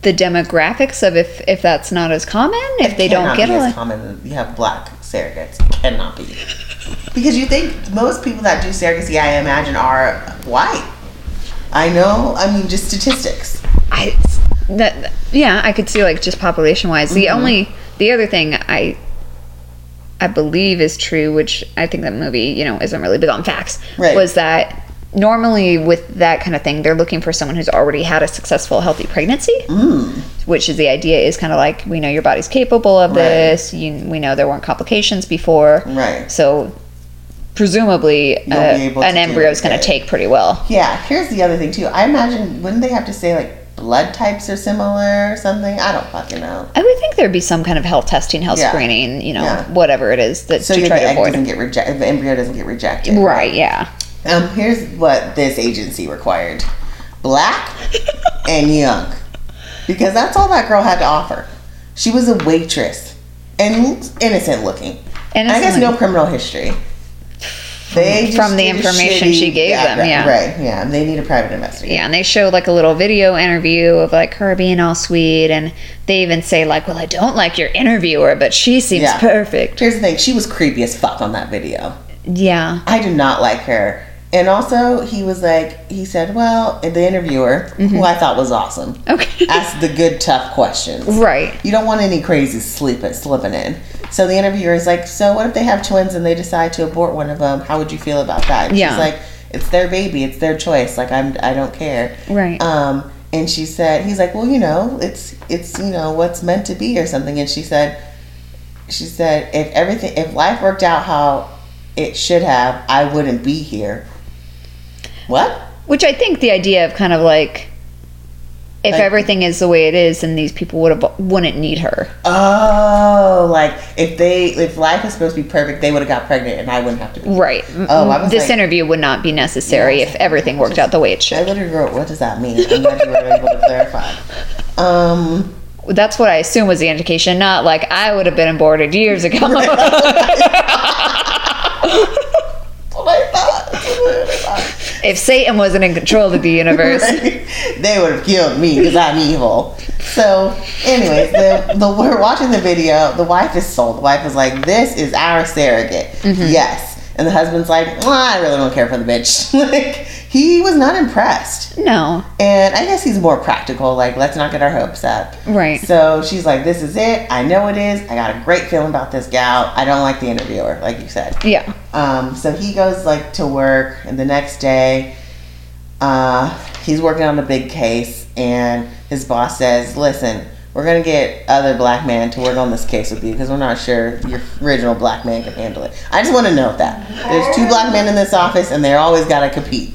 the demographics of if if that's not as common if they don't get
be
a
as common you have black surrogates. Cannot be. Because you think most people that do surrogacy, I imagine, are white. I know. I mean, just statistics.
I that yeah, I could see like just population wise. The
Mm-hmm.
only the other thing I I believe is true, which I think that movie, you know, isn't really big on facts,
Right.
was that normally with that kind of thing, they're looking for someone who's already had a successful, healthy pregnancy.
Mm.
Which is the idea is kind of like we know your body's capable of
Right.
this. You, we know there weren't complications before.
Right.
So presumably, uh, an embryo is going to take pretty well.
Yeah, here's the other thing too. I imagine wouldn't they have to say like blood types are similar or something? I don't fucking know.
I would think there'd be some kind of health testing, health
Yeah.
screening, you know,
Yeah.
whatever it is that
So
to
yeah,
try
the
to
egg
avoid.
doesn't get rejected. The embryo doesn't get rejected.
Right, yeah.
Um, here's what this agency required: black and young, because that's all that girl had to offer. She was a waitress and innocent looking. And I guess no criminal history. They just
from the information she gave them,
background.
yeah.
Right, yeah. They need a private investigator.
Yeah, and they show like a little video interview of like her being all sweet, and they even say like, "Well, I don't like your interviewer, but she seems
Yeah.
perfect."
Here's the thing: she was creepy as fuck on that video.
Yeah,
I do not like her. And also, he was like, he said, well, the interviewer,
Mm-hmm.
who I thought was awesome,
okay,
asked the good, tough questions.
right.
You don't want any crazy sleeping, slipping in. So the interviewer is like, so what if they have twins and they decide to abort one of them? How would you feel about that? And
Yeah.
she's like, it's their baby, it's their choice. Like I'm, I don't care.
Right.
Um, and she said, he's like, well, you know, it's, it's, you know, what's meant to be or something. And she said, she said, if everything, if life worked out how it should have, I wouldn't be here. What?
Which I think the idea of kind of like, if
Like-
everything is the way it is, then these people would have wouldn't need her.
Oh, like if they, if life was supposed to be perfect, they would have got pregnant and I wouldn't have to be.
Right.
Oh, I was
this
like-
interview would not be necessary
Yes.
if everything worked out the way it should.
I literally wrote, what does that mean? I'm glad you were able to clarify. Um,
That's what I assume was the indication, not like I would have been aborted years ago.
that's what I thought. That's what I thought.
If Satan wasn't in control of the universe.
they would have killed me because I'm evil. So, anyways, the, the we're watching the video. The wife is sold. The wife is like, "This is our surrogate."
Mm-hmm.
Yes, and the husband's like, well, "I really don't care for the bitch." like, he was not impressed.
No.
And I guess he's more practical. Like, let's not get our hopes up.
Right.
So she's like, "This is it. I know it is. I got a great feeling about this gal. I don't like the interviewer, like you said."
Yeah.
Um, so he goes like to work, and the next day, uh, he's working on a big case, and his boss says, "Listen, we're gonna get other black man to work on this case with you because we're not sure your original black man can handle it." I just want to note that there's two black men in this office, and they're always got to compete.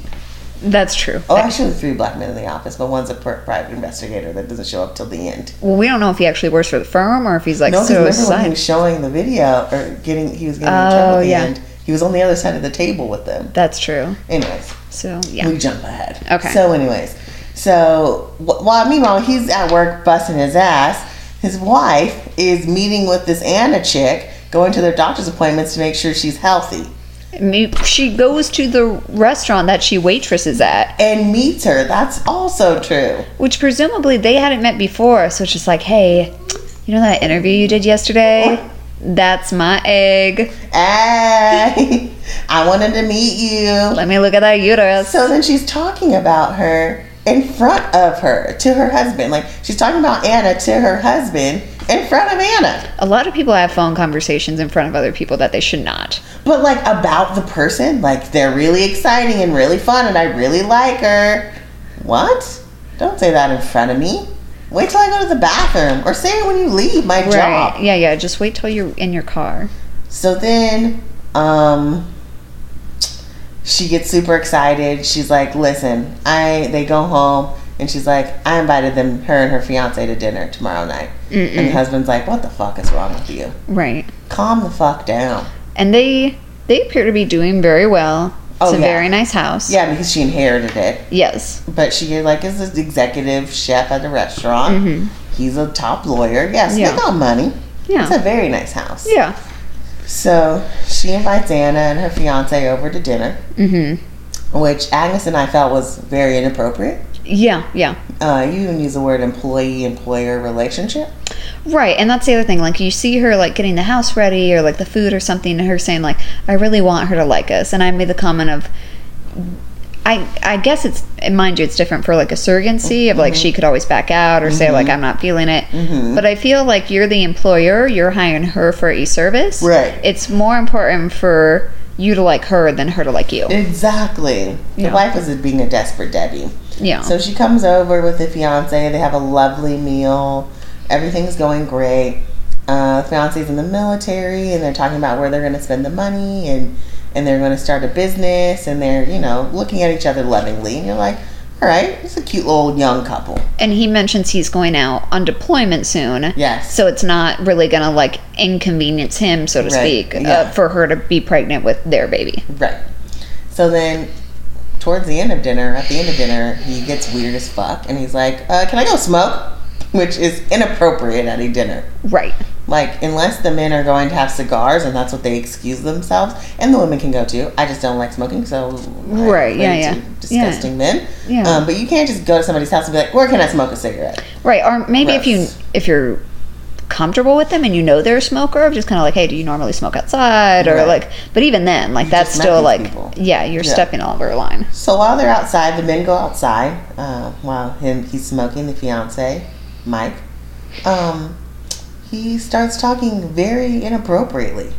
That's true.
Oh, actually, three black men in the office, but one's a private investigator that doesn't show up till the end.
Well, we don't know if he actually works for the firm or if he's like
No, because
so
remember when he was showing the video or getting, he was getting in trouble
Oh,
at the
yeah.
end. He was on the other side of the table with them.
That's true.
Anyways,
So yeah.
we jump ahead.
Okay.
So, anyways, so wh- while meanwhile he's at work busting his ass, his wife is meeting with this Anna chick, going to their doctor's appointments to make sure she's healthy,
She goes to the restaurant that she waitresses at,
and meets her. That's also true.
which presumably they hadn't met before. So it's just like, hey, you know that interview you did yesterday? That's my egg.
Hey, I wanted to meet you.
Let me look at that uterus.
So then she's talking about her in front of her to her husband. Like she's talking about Anna to her husband in front of Anna.
A lot of people have phone conversations in front of other people that they should not.
But like about the person, like they're really exciting and really fun and I really like her. What? Don't say that in front of me. Wait till I go to the bathroom or say it when you leave my job.
Yeah, yeah. Just wait till you're in your car.
So then, um, she gets super excited. She's like, "Listen, I." They go home, and she's like, "I invited them, her and her fiance, to dinner tomorrow night." And the husband's like, "What the fuck is wrong with you?
Right.
Calm the fuck down."
And they they appear to be doing very well. It's
Oh,
a
yeah.
very nice house.
Yeah, because she inherited it,
Yes.
but she like is an executive chef at the restaurant. He's a top lawyer. Yes,
Mm-hmm. Yeah.
they got money.
Yeah.
It's a very nice house.
Yeah.
So she invites Anna and her fiance over to dinner,
Mm-hmm.
which Agnes and I felt was very inappropriate.
Yeah. Yeah.
Uh, you even use the word employee employer relationship.
Right, and that's the other thing. Like you see her like getting the house ready or like the food or something, and her saying like, "I really want her to like us." And I made the comment of, I I guess it's mind you, it's different for like a surrogacy of like
Mm-hmm.
she could always back out or say like I'm not feeling it.
Mm-hmm.
But I feel like you're the employer, you're hiring her for a service.
Right.
It's more important for you to like her than her to like you.
Exactly. The
Yeah.
wife was being a desperate Debbie.
Yeah.
So she comes over with the fiance. They have a lovely meal. Everything's going great. Uh, the fiance's in the military, and they're talking about where they're going to spend the money, and and they're going to start a business, and they're you know looking at each other lovingly, and you're like, all right, it's a cute little young couple.
and he mentions he's going out on deployment soon.
Yes.
So it's not really gonna like inconvenience him, so to
Right,
speak,
yeah.
uh, for her to be pregnant with their baby.
Right. So then, towards the end of dinner, at the end of dinner, he gets weird as fuck, and he's like, uh, "Can I go smoke?" Which is inappropriate at a dinner.
Right.
Like, unless the men are going to have cigars, and that's what they excuse themselves, and the women can go too. I just don't like smoking, so I'm
Right, yeah, yeah.
disgusting men.
Yeah.
Um, but you can't just go to somebody's house and be like, "Where can I smoke a cigarette?"
Right. Or maybe if you if you're comfortable with them and you know they're a smoker, just kind of like, hey, do you normally smoke outside? Or
Right.
like, but even then, like
You
that's still like,
people.
yeah, you're
Yeah.
stepping over a line.
So while they're outside, the men go outside uh, while him he's smoking. The fiance, Mike, um, he starts talking very inappropriately.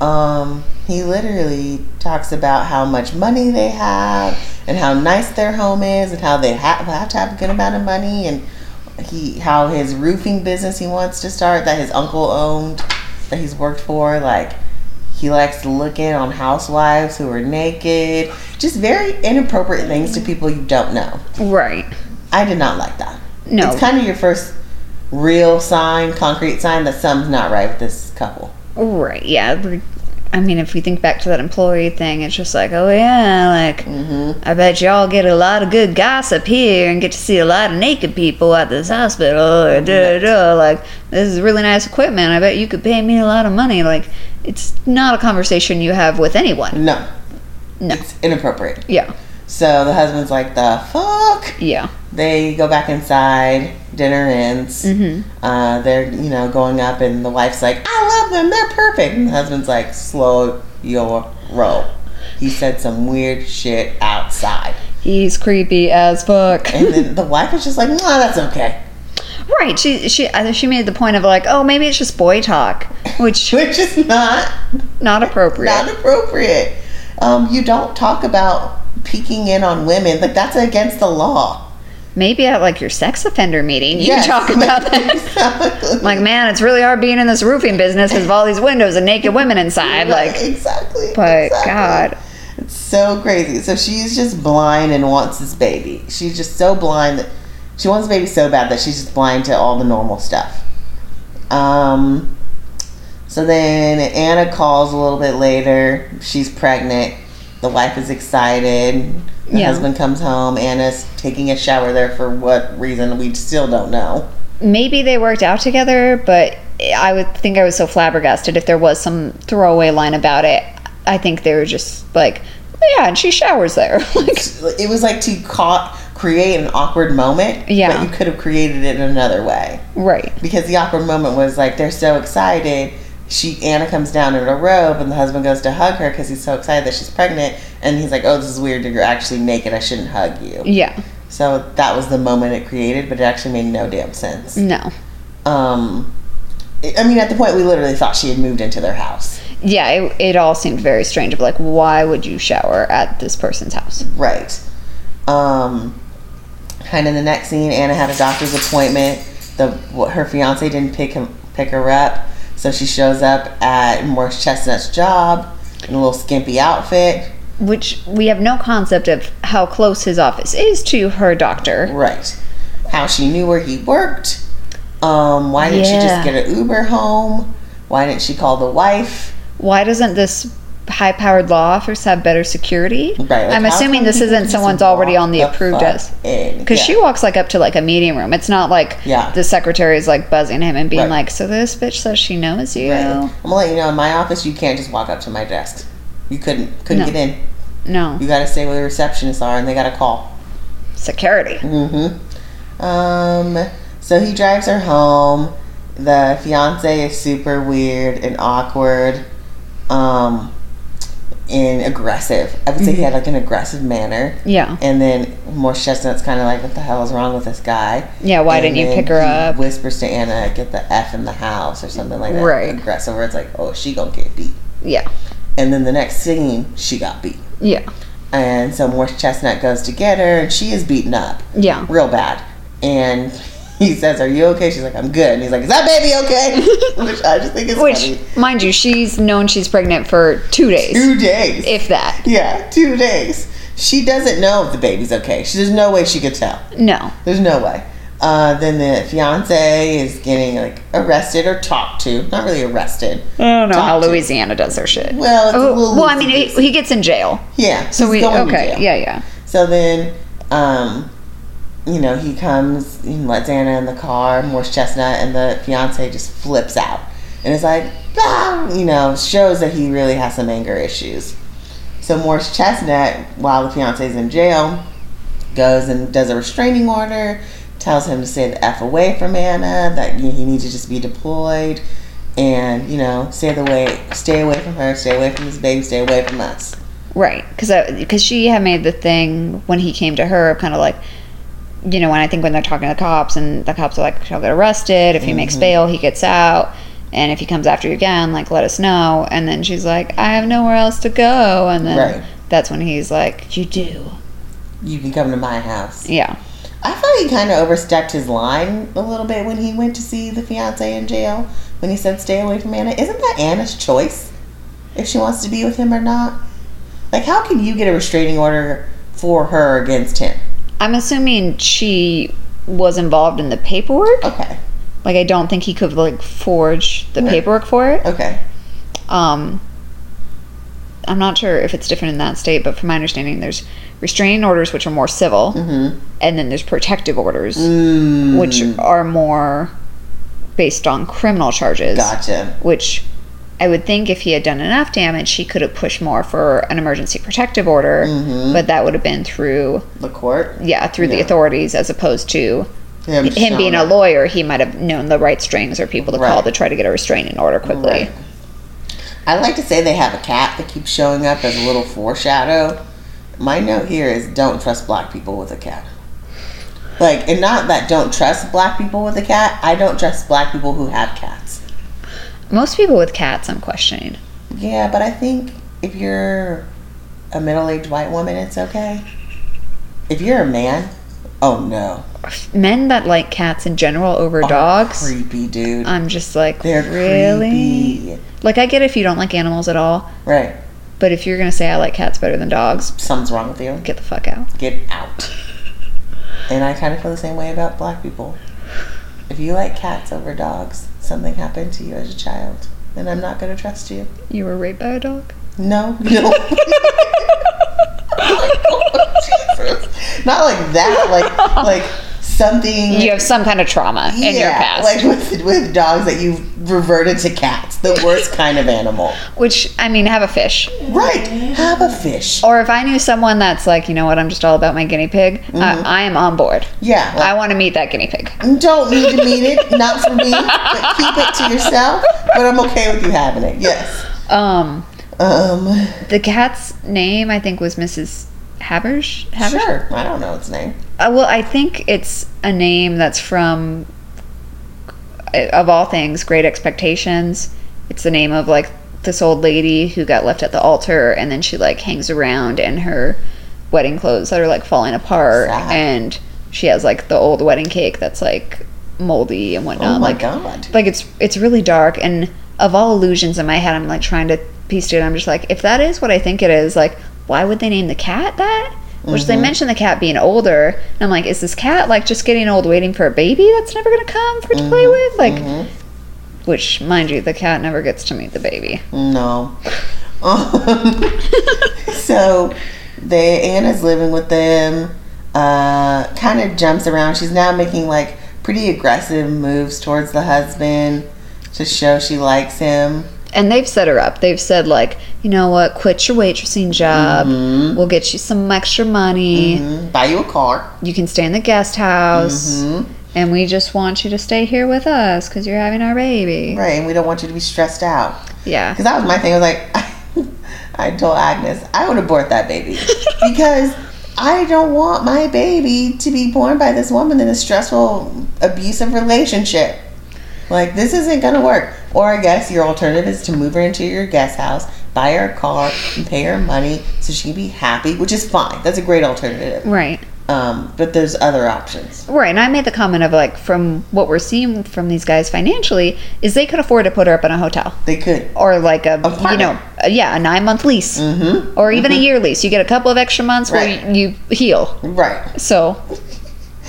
Um, he literally talks about how much money they have and how nice their home is and how they ha- have to have a good amount of money and he how his roofing business he wants to start that his uncle owned that he's worked for like he likes to look in on housewives who are naked just very inappropriate things to people you don't know
Right.
i did not like that
No.
it's kind of your first real sign concrete sign that something's not right with this couple
Right. Yeah. I mean, if we think back to that employee thing, it's just like, oh yeah, like
mm-hmm.
I bet y'all get a lot of good gossip here and get to see a lot of naked people at this hospital. Or da, da, da. Like, this is really nice equipment. I bet you could pay me a lot of money. Like, it's not a conversation you have with anyone.
no
No.
it's inappropriate
Yeah.
So the husband's like the fuck
Yeah.
they go back inside dinner ends
hmm
uh, they're you know going up and the wife's like i love them they're perfect and the husband's like slow your roll he said some weird shit outside
He's creepy as fuck.
and then the wife is just like nah that's okay
right. She she she made the point of like, oh, maybe it's just boy talk, which
which is not
not appropriate.
not appropriate um, you don't talk about peeking in on women like that's against the law
maybe at like your sex offender meeting, you
Yes.
talk about that.
exactly.
like, man, it's really hard being in this roofing business because of all these windows and naked women inside. Like,
exactly
but
exactly.
God,
It's so crazy. So she's just blind and wants this baby. She's just so blind that she wants the baby so bad that she's just blind to all the normal stuff. Um, so then Anna calls a little bit later. She's pregnant. The wife is excited. The
Yeah.
husband comes home. Anna's taking a shower there for what reason we still don't know.
maybe they worked out together, but I would think I was so flabbergasted if there was some throwaway line about it. I think they were just like, oh, yeah, and she showers there. like,
It was like to ca- create an awkward moment,
Yeah.
but you could have created it another way.
right.
because the awkward moment was like they're so excited. She Anna comes down in a robe, and the husband goes to hug her because he's so excited that she's pregnant, and he's like, "Oh, this is weird. You're actually naked. I shouldn't hug you."
Yeah.
So that was the moment it created, but it actually made no damn sense.
No.
Um, I mean, at the point we literally thought she had moved into their house.
Yeah, it, it all seemed very strange. Of like, why would you shower at this person's house?
Right. Um, kind of the next scene, Anna had a doctor's appointment. The her fiance didn't pick him pick her up, so she shows up at Morris Chestnut's job in a little skimpy outfit.
Which we have no concept of how close his office is to her doctor.
Right. How she knew where he worked. Um, why didn't she just get an Uber home? Why didn't she call the wife?
Why doesn't this high powered law office have better security?
Right. like,
I'm assuming this isn't someone's already on the approved
fuck
list. Because
Yeah.
she walks like up to like a meeting room. It's not like
Yeah.
the secretary is like buzzing him and being
Right.
like, "So this bitch says she knows you."
Right. I'm gonna let you know in my office you can't just walk up to my desk. You couldn't couldn't
No.
get in.
No
You gotta stay where the receptionists are and they gotta call.
security.
Mm-hmm. Um, so he drives her home. The fiance is super weird and awkward. Um, in aggressive. I would say he had mm-hmm. like an aggressive manner.
Yeah.
And then Morris Chestnut's kind of like, what the hell is wrong with this guy?
Yeah, why
And
didn't you pick her
he
up?
Whispers to Anna, get the F in the house or something like that.
Right.
Aggressive, where it's like, oh, she gonna get beat.
Yeah.
And then the next scene, she got beat.
Yeah.
And so Morse Chestnut goes to get her, and she is beaten up
Yeah.
real bad. And he says, "Are you okay?" She's like, "I'm good." And he's like, "Is that baby okay?" Which I just think is
Which,
funny.
mind you, she's known she's pregnant for two days,
Two days.
if that.
yeah, two days. She doesn't know if the baby's okay. She, there's no way she could tell.
No.
There's no way. Uh, then the fiance is getting like arrested or talked to. Not really arrested.
I don't know how
to.
Louisiana does their shit.
Well, it's a
Oh,
little
well, I mean, he, he gets in jail.
Yeah.
So
he's
we
going to
okay,
jail.
yeah, yeah.
So then, um, you know, he comes and lets Anna in the car, Morris Chestnut, and the fiance just flips out. And it's like, ah, you know, shows that he really has some anger issues. So Morris Chestnut, while the fiance's in jail, goes and does a restraining order, tells him to stay the F away from Anna, that he needs to just be deployed, and, you know, stay the way, stay away from her, stay away from this baby, stay away from us.
Right, because because she had made the thing when he came to her, kind of like, you know, when I think when they're talking to the cops and the cops are like, he'll get arrested if he makes
Mm-hmm.
bail, he gets out, and if he comes after you again, like let us know. And then she's like, I have nowhere else to go, and then
Right.
that's when he's like, you do,
You can come to my house.
yeah,
I thought he kind of overstepped his line a little bit when he went to see the fiance in jail. When he said stay away from Anna, isn't that Anna's choice if she wants to be with him or not? Like, how can you get a restraining order for her against him?
I'm assuming she was involved in the paperwork.
Okay,
Like, I don't think he could like forge the paperwork for it.
okay,
Um, I'm not sure if it's different in that state, but from my understanding, there's restraining orders which are more civil,
mm-hmm.
and then there's protective orders
Mm,
which are more based on criminal charges.
gotcha.
Which I would think if he had done enough damage, he could have pushed more for an emergency protective order,
Mhm.
but that would have been through
The court,
yeah through the authorities as opposed to
him,
him being a lawyer. He might have known the right strings or people to call to try to get a restraining order quickly.
Right. I like to say they have a cat that keeps showing up as a little foreshadow. My note here is don't trust black people with a cat. Like, and not that don't trust black people with a cat. I don't trust black people who have cats.
Most people with cats, I'm questioning.
Yeah, but I think if you're a middle aged white woman, it's okay. If you're a man, oh no.
Men that like cats in general over
Are
dogs,
Creepy, dude.
I'm just like,
They're
really?
creepy.
Like, I get if you don't like animals at all,
Right.
but if you're gonna say I like cats better than dogs,
Something's wrong with you.
get the fuck out.
get out. And I kind of feel the same way about black people. If you like cats over dogs, something happened to you as a child, and I'm not going to trust you.
You were raped by a dog?
No, no. Jesus. Not like that. Like, like something.
You have some kind of trauma in your past.
like with with dogs that you reverted to cats, the worst kind of animal.
which, I mean, have a fish.
Right? Have a fish.
Or if I knew someone that's like, you know what, I'm just all about my guinea pig,
Mm-hmm.
I, I am on board.
Yeah.
I want to meet that guinea pig.
Don't need to meet it, not for me, but keep it to yourself. But I'm okay with you having it. Yes.
Um,
Um.
the cat's name, I think, was Mrs. Habersh. Habersh?
Sure. I don't know its name.
Uh, well, I think it's a name that's from, of all things, Great Expectations. It's the name of like this old lady who got left at the altar, and then she like hangs around in her wedding clothes that are like falling apart,
Sad.
and she has like the old wedding cake that's like moldy and whatnot.
Oh my
like,
god.
like it's it's really dark, and of all illusions in my head, I'm like trying to piece it. I'm just like, if that is what I think it is, like, why would they name the cat that? Which they mm-hmm. mentioned the cat being older, and I'm like, is this cat like just getting old, waiting for a baby that's never gonna come for it to play mm-hmm. with? Like, mm-hmm. which, mind you, the cat never gets to meet the baby.
No. So they Anna's living with them. Uh, kind of jumps around. She's now making like pretty aggressive moves towards the husband to show she likes him.
And they've set her up. They've said like, you know what, quit your waitressing job. We'll get you some extra money.
Mhm. Buy you a car.
You can stay in the guest house. And we just want you to stay here with us because you're having our baby.
Right, and we don't want you to be stressed out.
Yeah.
Because that was my thing. I was like, I told Agnes I would abort that baby because I don't want my baby to be born by this woman in a stressful, abusive relationship. Like this isn't gonna work. Or I guess your alternative is to move her into your guest house, buy her a car, and pay her money so she can be happy, which is fine. That's a great alternative.
Right.
Um, but there's other options.
Right, and I made the comment of like from what we're seeing from these guys financially is they could afford to put her up in a hotel
They could.
or like a you know a, yeah a nine month lease
Mm-hmm.
or even a year lease. You get a couple of extra months
Right.
where you, you heal.
Right.
So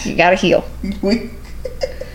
you gotta heal.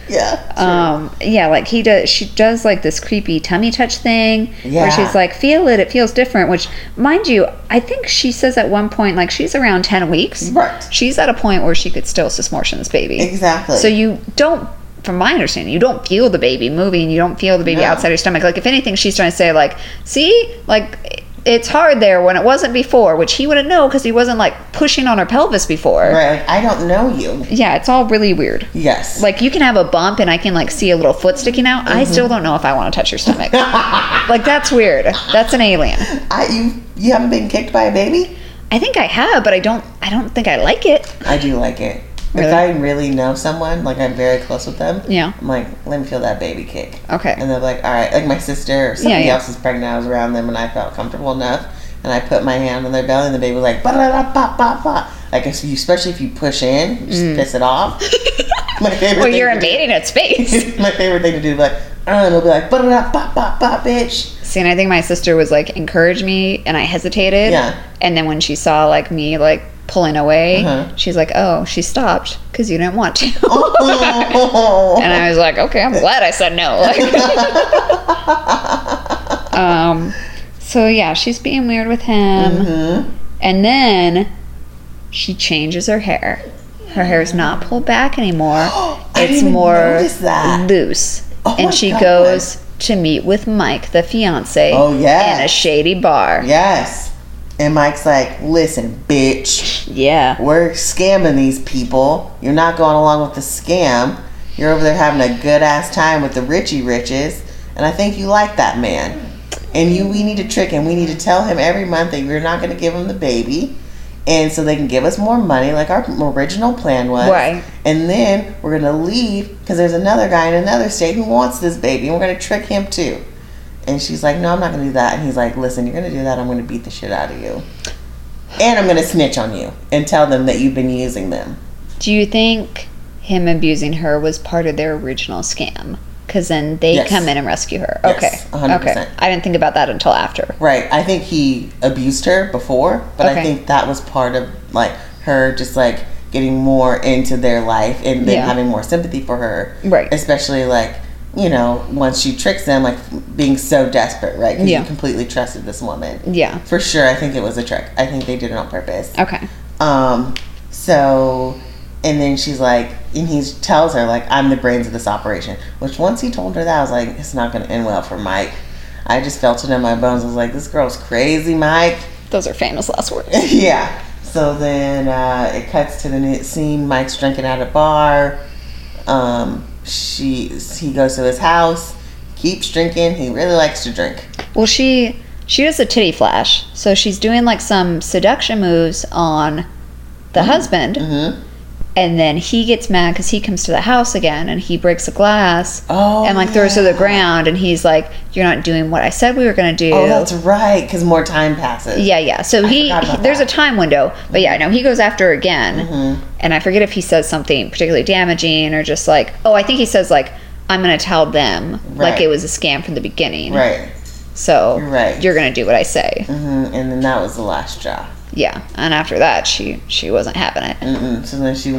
Yeah.
Um, yeah, like he does. She does like this creepy tummy touch thing
yeah.
where she's like, "Feel it. It feels different." Which, mind you, I think she says at one point like she's around ten weeks.
Right.
She's at a point where she could still susmortion this baby.
Exactly.
So you don't, from my understanding, you don't feel the baby moving. You don't feel the baby
No.
outside your stomach. Like if anything, she's trying to say like, "See, like." It's hard there when it wasn't before, which he wouldn't know because he wasn't like pushing on her pelvis before.
right. I don't know you.
Yeah, it's all really weird.
Yes.
Like you can have a bump and I can like see a little foot sticking out. I still don't know if I want to touch your stomach. like that's weird. That's an alien.
I you you haven't been kicked by a baby?
I think I have, but I don't. I don't think I like it.
I do like it.
Really?
If I really know someone, like I'm very close with them,
Yeah.
I'm like, let me feel that baby kick.
Okay.
And they're like, all right, like my sister or somebody
yeah.
else is pregnant. I was around them and I felt comfortable enough. And I put my hand on their belly and the baby was like, ba da da ba ba ba. Like, if you, especially if you push in, just piss it off. my favorite
Mm. Well, you're invading its space.
my favorite thing to do, like, uh, and they'll be like, ba da da ba ba ba, bitch.
See, and I think my sister was like encouraged me, and I hesitated.
Yeah.
And then when she saw like me like pulling away,
Uh-huh.
she's like, "Oh, she stopped because you didn't want to."
Oh.
and I was like, "Okay, I'm glad I said no." Like, um, so yeah, she's being weird with him,
Mhm.
and then she changes her hair. Her hair is not pulled back anymore. It's more loose,
Oh
and she
God.
goes to meet with Mike, the fiance,
Oh, yes.
in a shady bar.
Yes. And Mike's like, listen, bitch,
Yeah.
we're scamming these people. You're not going along with the scam. You're over there having a good ass time with the Richie Riches. And I think you like that man. And you we need to trick him. We need to tell him every month that we're not gonna give him the baby. And so they can give us more money like our original plan was.
Right.
And then we're gonna leave because there's another guy in another state who wants this baby and we're gonna trick him too. And she's like, No, I'm not gonna do that. And he's like, Listen, you're gonna do that, I'm gonna beat the shit out of you. And I'm gonna snitch on you and tell them that you've been using them.
Do you think him abusing her was part of their original scam? Because then they
Yes.
come in and rescue her.
Yes,
okay.
100%.
Okay. I didn't think about that until after.
Right. I think he abused her before, but
Okay.
I think that was part of like her just like getting more into their life and then
Yeah.
having more sympathy for her.
Right.
Especially like, you know, once she tricks them, like being so desperate, right? Because
Yeah.
you completely trusted this woman.
Yeah.
For sure, I think it was a trick. I think they did it on purpose.
Okay.
Um, so, and then she's like, and he tells her, like, I'm the brains of this operation. Which once he told her that, I was like, it's not going to end well for Mike. I just felt it in my bones. I was like, this girl's crazy, Mike.
Those are famous last words.
yeah. So then uh, it cuts to the ne- scene. Mike's drinking at a bar. Um, she he goes to his house, keeps drinking. He really likes to drink.
Well, she she does a titty flash, so she's doing like some seduction moves on the husband,
Mm-hmm.
And then he gets mad because he comes to the house again and he breaks a glass
Oh,
and like throws it to the ground, and he's like, "You're not doing what I said we were gonna do."
Oh, that's right. Because more time passes.
Yeah, yeah. So he, he- there's
that.
a time window, but yeah, no, he goes after her again,
Mhm.
and I forget if he says something particularly damaging or just like, oh, I think he says like, I'm gonna tell them like it was a scam from the beginning,
Right.
So
You're right.
you're gonna do what I say,
hmm And then that was the last straw.
Yeah. And after that, she she wasn't having it.
Mm-mm. So then she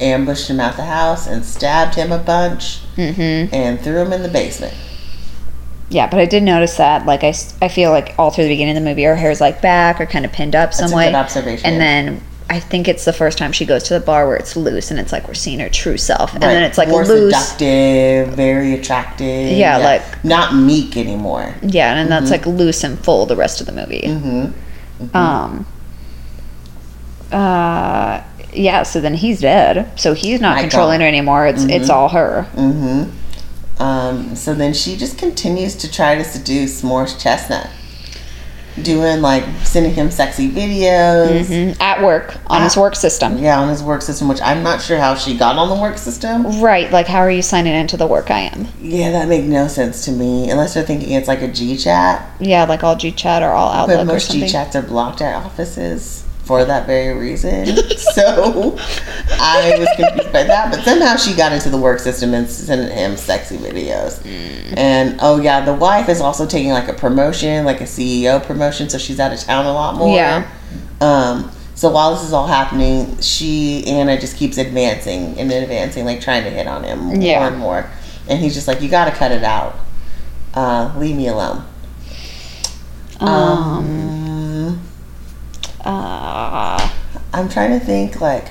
ambushed him out the house and stabbed him a bunch
Mm-hmm.
and threw him in the basement.
Yeah, but I did notice that. Like I, I feel like all through the beginning of the movie, her hair's like back or kind of pinned up some
That's a
way.
good observation.
And then I think it's the first time she goes to the bar where it's loose and it's like we're seeing her true self, and then it's like
More
loose.
seductive, very attractive.
Yeah, like-
not meek anymore.
Yeah, and then that's like loose and full the rest of the movie.
Mm-hmm.
Um. Uh. Yeah. So then he's dead. So he's not
My
controlling
God.
her anymore. It's it's all her.
Mm-hmm. Um, so then she just continues to try to seduce Morris Chestnut. doing like sending him sexy videos.
Mhm. At work on his work system.
Yeah, on his work system, which I'm not sure how she got on the work system.
Right. Like, how are you signing into the work I am?
Yeah, that makes no sense to me, unless they're thinking it's like a G chat.
Yeah, like all G chat or all Outlook
But most G chats are blocked at offices for that very reason. so I was confused by that. But somehow she got into the work system and sent him sexy videos.
Mm.
And oh yeah, the wife is also taking like a promotion, like a CEO promotion, so she's out of town a lot more.
Yeah.
Um. So while this is all happening, she Anna just keeps advancing and advancing, like trying to hit on him more
Yeah.
and more. And he's just like, "You got to cut it out. Uh, leave me alone."
Um.
um
Uh,
I'm trying to think like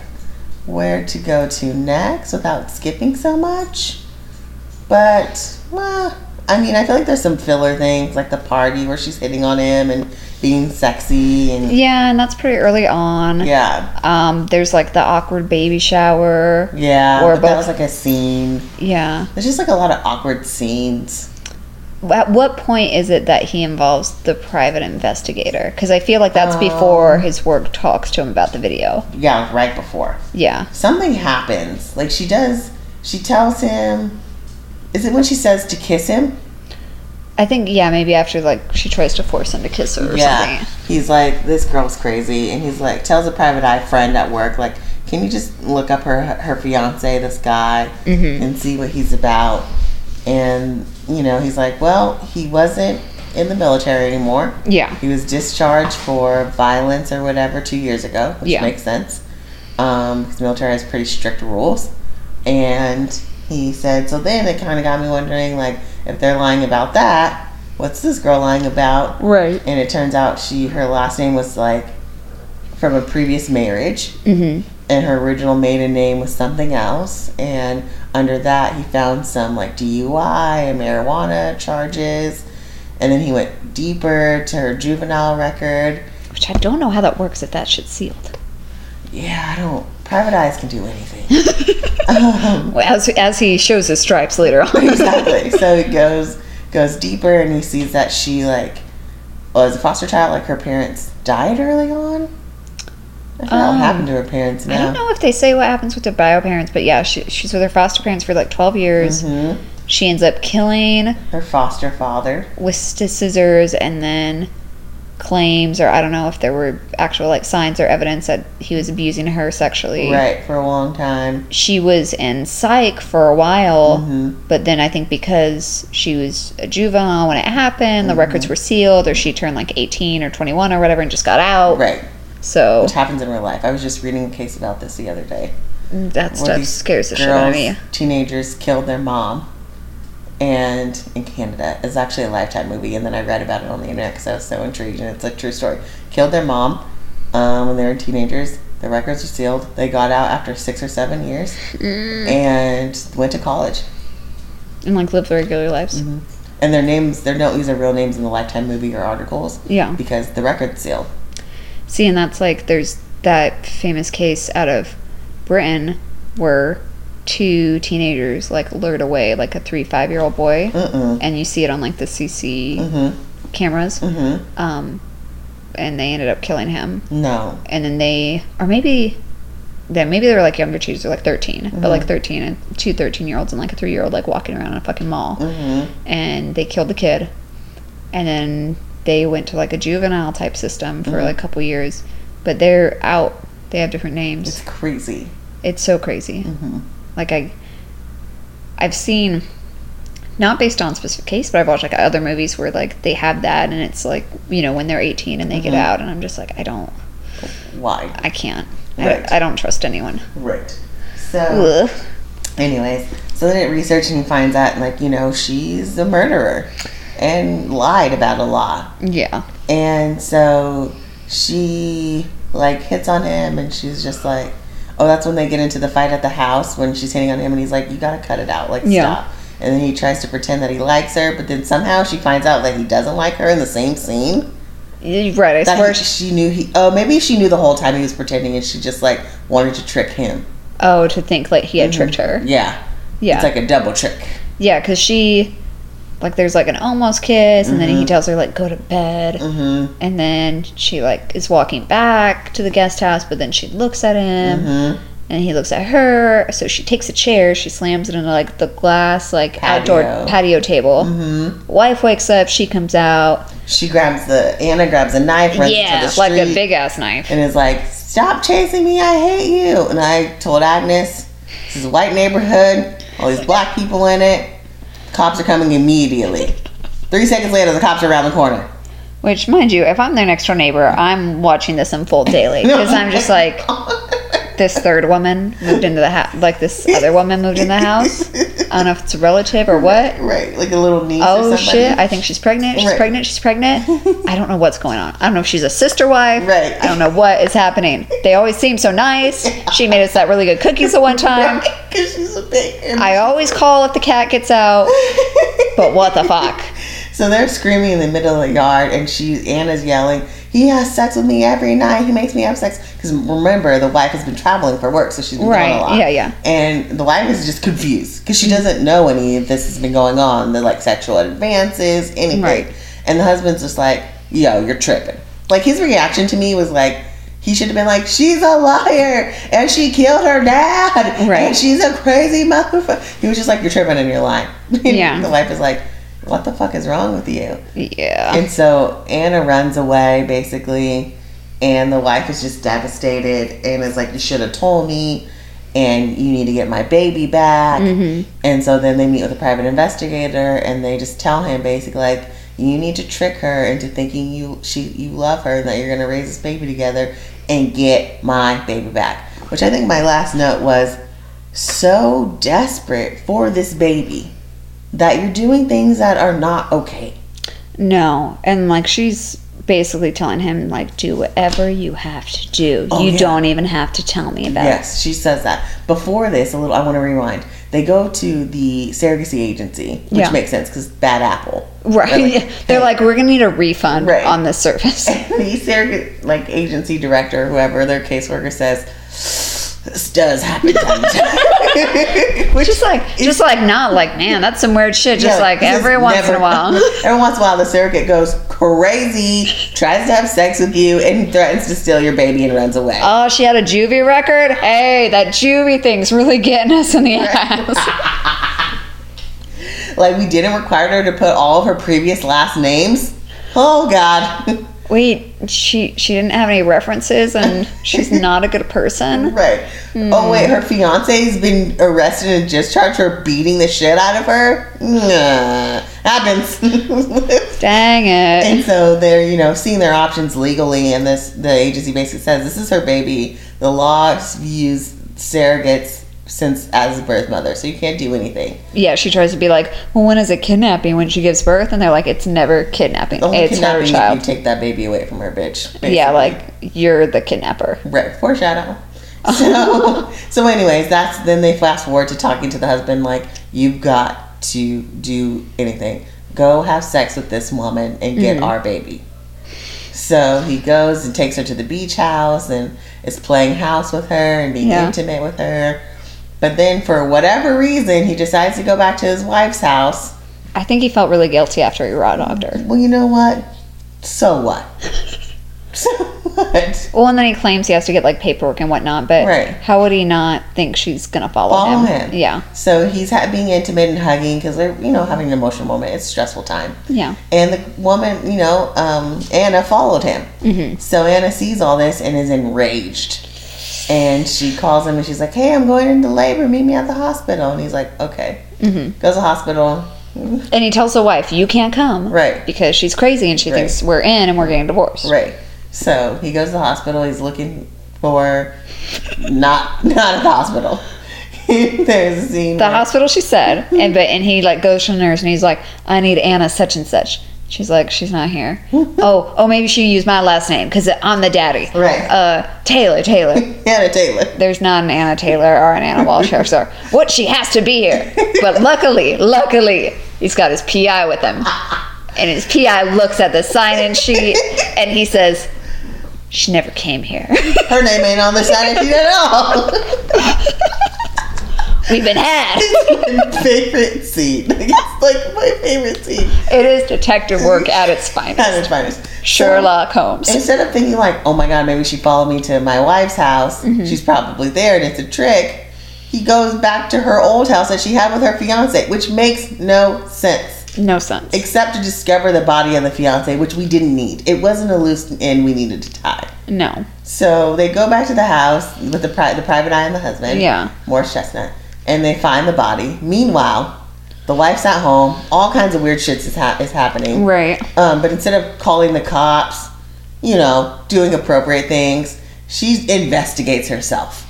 where to go to next without skipping so much. But well, I mean, I feel like there's some filler things like the party where she's hitting on him and being sexy and
yeah, and that's pretty early on.
yeah,
Um, there's like the awkward baby shower.
yeah.
Or
but that was like a scene.
Yeah.
There's just like a lot of awkward scenes.
At what point is it that he involves the private investigator? Because I feel like that's
Um,
before his work talks to him about the video.
Yeah, right before
Yeah.
something happens. Like she does, she tells him. Is it when she says to kiss him?
I think, yeah, maybe after like she tries to force him to kiss her or
yeah.
something.
He's like, this girl's crazy, and he's like, tells a private eye friend at work, like, can you just look up her her fiance, this guy,
Mhm.
and see what he's about? And you know, he's like, well, he wasn't in the military anymore.
Yeah.
He was discharged for violence or whatever two years ago, which
Yeah.
makes sense. Um, because the military has pretty strict rules. And he said, so then it kind of got me wondering, like, if they're lying about that, what's this girl lying about?
Right.
And it turns out she, her last name was like from a previous marriage,
Mm-hmm.
and her original maiden name was something else. And under that, he found some like DUI and marijuana charges. And then he went deeper to her juvenile record.
Which I don't know how that works if that shit's sealed.
Yeah, I don't. Private eyes can do anything. um,
Well, As, as he shows his stripes later on.
exactly. So he goes goes deeper, and he sees that she like was a foster child. Like her parents died early on. I forgot
Um,
what happened to her parents now.
I don't know if they say what happens with their bio parents, but yeah, she, she's with her foster parents for like 12 years.
hmm
She ends up killing
Her foster father.
with st- scissors and then claims, or I don't know if there were actual like signs or evidence that he was abusing her sexually.
Right, for a long time.
She was in psych for a while,
hmm
but then I think because she was a juvenile when it happened, the
Mm-hmm.
records were sealed, or she turned like 18 or 21 or whatever and just got out.
Right,
So
which happens in real life. I was just reading a case about this the other day.
that stuff scares the shit out of me.
Teenagers killed their mom, and in Canada, it's actually a Lifetime movie. And then I read about it on the internet because I was so intrigued, and it's a true story. Killed their mom um, when they were teenagers. The records were sealed. They got out after six or seven years
Mm.
and went to college.
And like live regular lives.
Mm-hmm. And their names, they don't use their real names in the Lifetime movie or articles
Yeah.
because the record's sealed.
See, and that's like there's that famous case out of Britain where two teenagers like lured away like a three five year old boy,
Mm-mm.
and you see it on like the CC
Mm-hmm.
cameras,
Mm-hmm.
um, and they ended up killing him,
No.
and then they or maybe. Then maybe they were like younger teenagers, like 13, but like 13 and two 13 year olds and like a three year old like walking around in a fucking mall.
Mm-hmm.
and they killed the kid and then they went to like a juvenile type system for like a couple years but they're out they have different names
It's crazy.
it's so crazy
Mm-hmm.
like i i've seen not based on specific case but i've watched like other movies where like they have that and it's like you know when they're 18 and they get
Mhm.
out and i'm just like i don't
Why?
i can't
Right.
I, I don't trust anyone
Right. So,
Ugh.
anyways, so then it researched and finds out, like, you know, she's a murderer and lied about a lot.
yeah
And so she, like, hits on him and she's just like, oh, that's when they get into the fight at the house when she's hitting on him and he's like, you gotta cut it out. Like,
Yeah.
stop. And then he tries to pretend that he likes her, but then somehow she finds out that he doesn't like her in the same scene.
right i
That
swear
he- she knew he. Oh, maybe she knew the whole time he was pretending, and she just like wanted to trick him.
oh to think like he had tricked mm-hmm. her
Yeah,
yeah
it's like a double trick.
Yeah, because she like there's like an almost kiss, and then
Mm-hmm.
he tells her like go to bed, and then she like is walking back to the guest house, but then she looks at him.
Mm-hmm.
And he looks at her, so she takes a chair, she slams it into like the glass, like outdoor
Patio.
patio table. Wife wakes up, she comes out,
She grabs the Anna grabs a knife, runs
yeah,
into the
like a big ass knife.
and is like, "Stop chasing me! I hate you!" And I told Agnes, "This is a white neighborhood. All these black people in it. Cops are coming immediately." Three seconds later, the cops are around the corner.
Which, mind you, if I'm their next door neighbor, I'm watching this unfold daily because I'm just like, this third woman moved into the house, like this other woman moved in the house. I don't know if it's a relative or what.
right, like a little niece. or
Oh shit! I think she's pregnant. She's
Right.
pregnant. She's pregnant. I don't know what's going on. I don't know if she's a sister wife.
Right.
I don't know what is happening. They always seem so nice. She made us that really good cookies the one time.
Because she's a big.
I always call if the cat gets out. But what the fuck?
So they're screaming in the middle of the yard, and she Anna's yelling, "He has sex with me every night. He makes me have sex." Because remember, the wife has been traveling for work, so she's been
Right,
gone a lot.
yeah, yeah.
And the wife is just confused because she mm-hmm. doesn't know any of this has been going on. The like sexual advances, anything.
Right.
And the husband's just like, "Yo, you're tripping." Like his reaction to me was like. He should have been like, she's a liar and she killed her dad.
Right.
And she's a crazy motherfucker. He was just like, you're tripping and you're lying.
Yeah.
the wife is like, what the fuck is wrong with you?
Yeah.
And so Anna runs away basically, and the wife is just devastated and is like, You should have told me, and you need to get my baby back. Mm-hmm. And so then they meet with a private investigator and they just tell him basically, like, you need to trick her into thinking you she you love her and that you're gonna raise this baby together and get my baby back. Which I think my last note was so desperate for this baby that you're doing things that are not okay.
No, and like she's basically telling him like do whatever you have to do.
Oh,
you
yeah.
don't even have to tell me about it.
Yes, she says that. Before this, a little, I want to rewind. They go to the surrogacy agency, which
Yeah.
makes sense because bad apple.
Right.
They're
They're
like,
like, we're gonna need a refund
Right.
on this service.
the surrogate like agency director, whoever their caseworker says, this does happen time to time. Which
just like just like not like man, that's some weird shit. Just like
is
every once in a while.
every once in a while, the surrogate goes crazy, tries to have sex with you, and threatens to steal your baby and runs away.
Oh, she had a juvie record? Hey, that juvie thing's really getting us in the ass.
like we didn't require her to put all of her previous last names. Oh God.
Wait, she she didn't have any references and she's not a good person?
Right. Oh hmm. wait, her fiance's been arrested and discharged for beating the shit out of her. Nah, happens.
Dang it.
and so they're you know seeing their options legally, and this the agency basically says this is her baby. The law views surrogates since as a birth mother, so you can't do anything.
Yeah, she tries to be like, well, when is it kidnapping? When she gives birth? And they're like, it's never kidnapping.
Only
it's her
kidnapping if you
child.
take that baby away from her, bitch.
Yeah, like, you're the kidnapper.
Right, foreshadow. So, so anyways, that's then they fast forward to talking to the husband like, you've got to do anything. Go have sex with this woman and get mm-hmm. our baby. So he goes and takes her to the beach house and is playing house with her and being
Yeah.
intimate with her. But then, for whatever reason, he decides to go back to his wife's house.
I think he felt really guilty after he raw dogged her.
Well, you know what? So what? So what?
Well, and then he claims he has to get like paperwork and whatnot, but
Right.
how would he not think she's gonna follow,
Follow
him?
him.
Yeah,
So he's ha- being intimate and hugging because they're, you know, having an emotional moment. It's a stressful time.
yeah.
And the woman, you know, um, Anna followed him.
Mm-hmm.
So Anna sees all this and is enraged. And she calls him and she's like, hey, I'm going into labor. Meet me at the hospital. And he's like, okay.
Mm-hmm.
Goes to the hospital.
And he tells the wife, "You can't come,
Right.
Because she's crazy and she
Right.
thinks we're in and we're getting divorced."
Right. So he goes to the hospital. He's looking for not not at the hospital. There's a scene.
The
where-
hospital, she said, and but and he like goes to the nurse and he's like, "I need Anna such and such." She's like, "She's not here." oh, oh, maybe she used my last name because I'm the daddy.
Right.
Uh, Taylor, Taylor.
Anna Taylor.
There's not an Anna Taylor or an Anna Walsh or. What she has to be here. But luckily, luckily, he's got his PI with him. And his PI looks at the sign-in sheet and he says, She never came here.
Her name ain't on the sign-in sheet at all.
We've been had.
It's my favorite scene. It's like my favorite scene.
It is detective work at its finest.
At its finest.
Sherlock Holmes.
Instead of thinking like, oh my god, maybe she followed me to my wife's house.
Mm-hmm.
She's probably there and it's a trick. He goes back to her old house that she had with her fiance, which makes no sense.
No sense.
Except to discover the body of the fiance, which we didn't need. It wasn't a loose end we needed to tie.
No.
So they go back to the house with the pri- the private eye and the husband.
Yeah.
Morris Chestnut, and they find the body. Meanwhile, the wife's at home. All kinds of weird shit is, ha- is happening.
Right.
Um, but instead of calling the cops, you know, doing appropriate things, she investigates herself.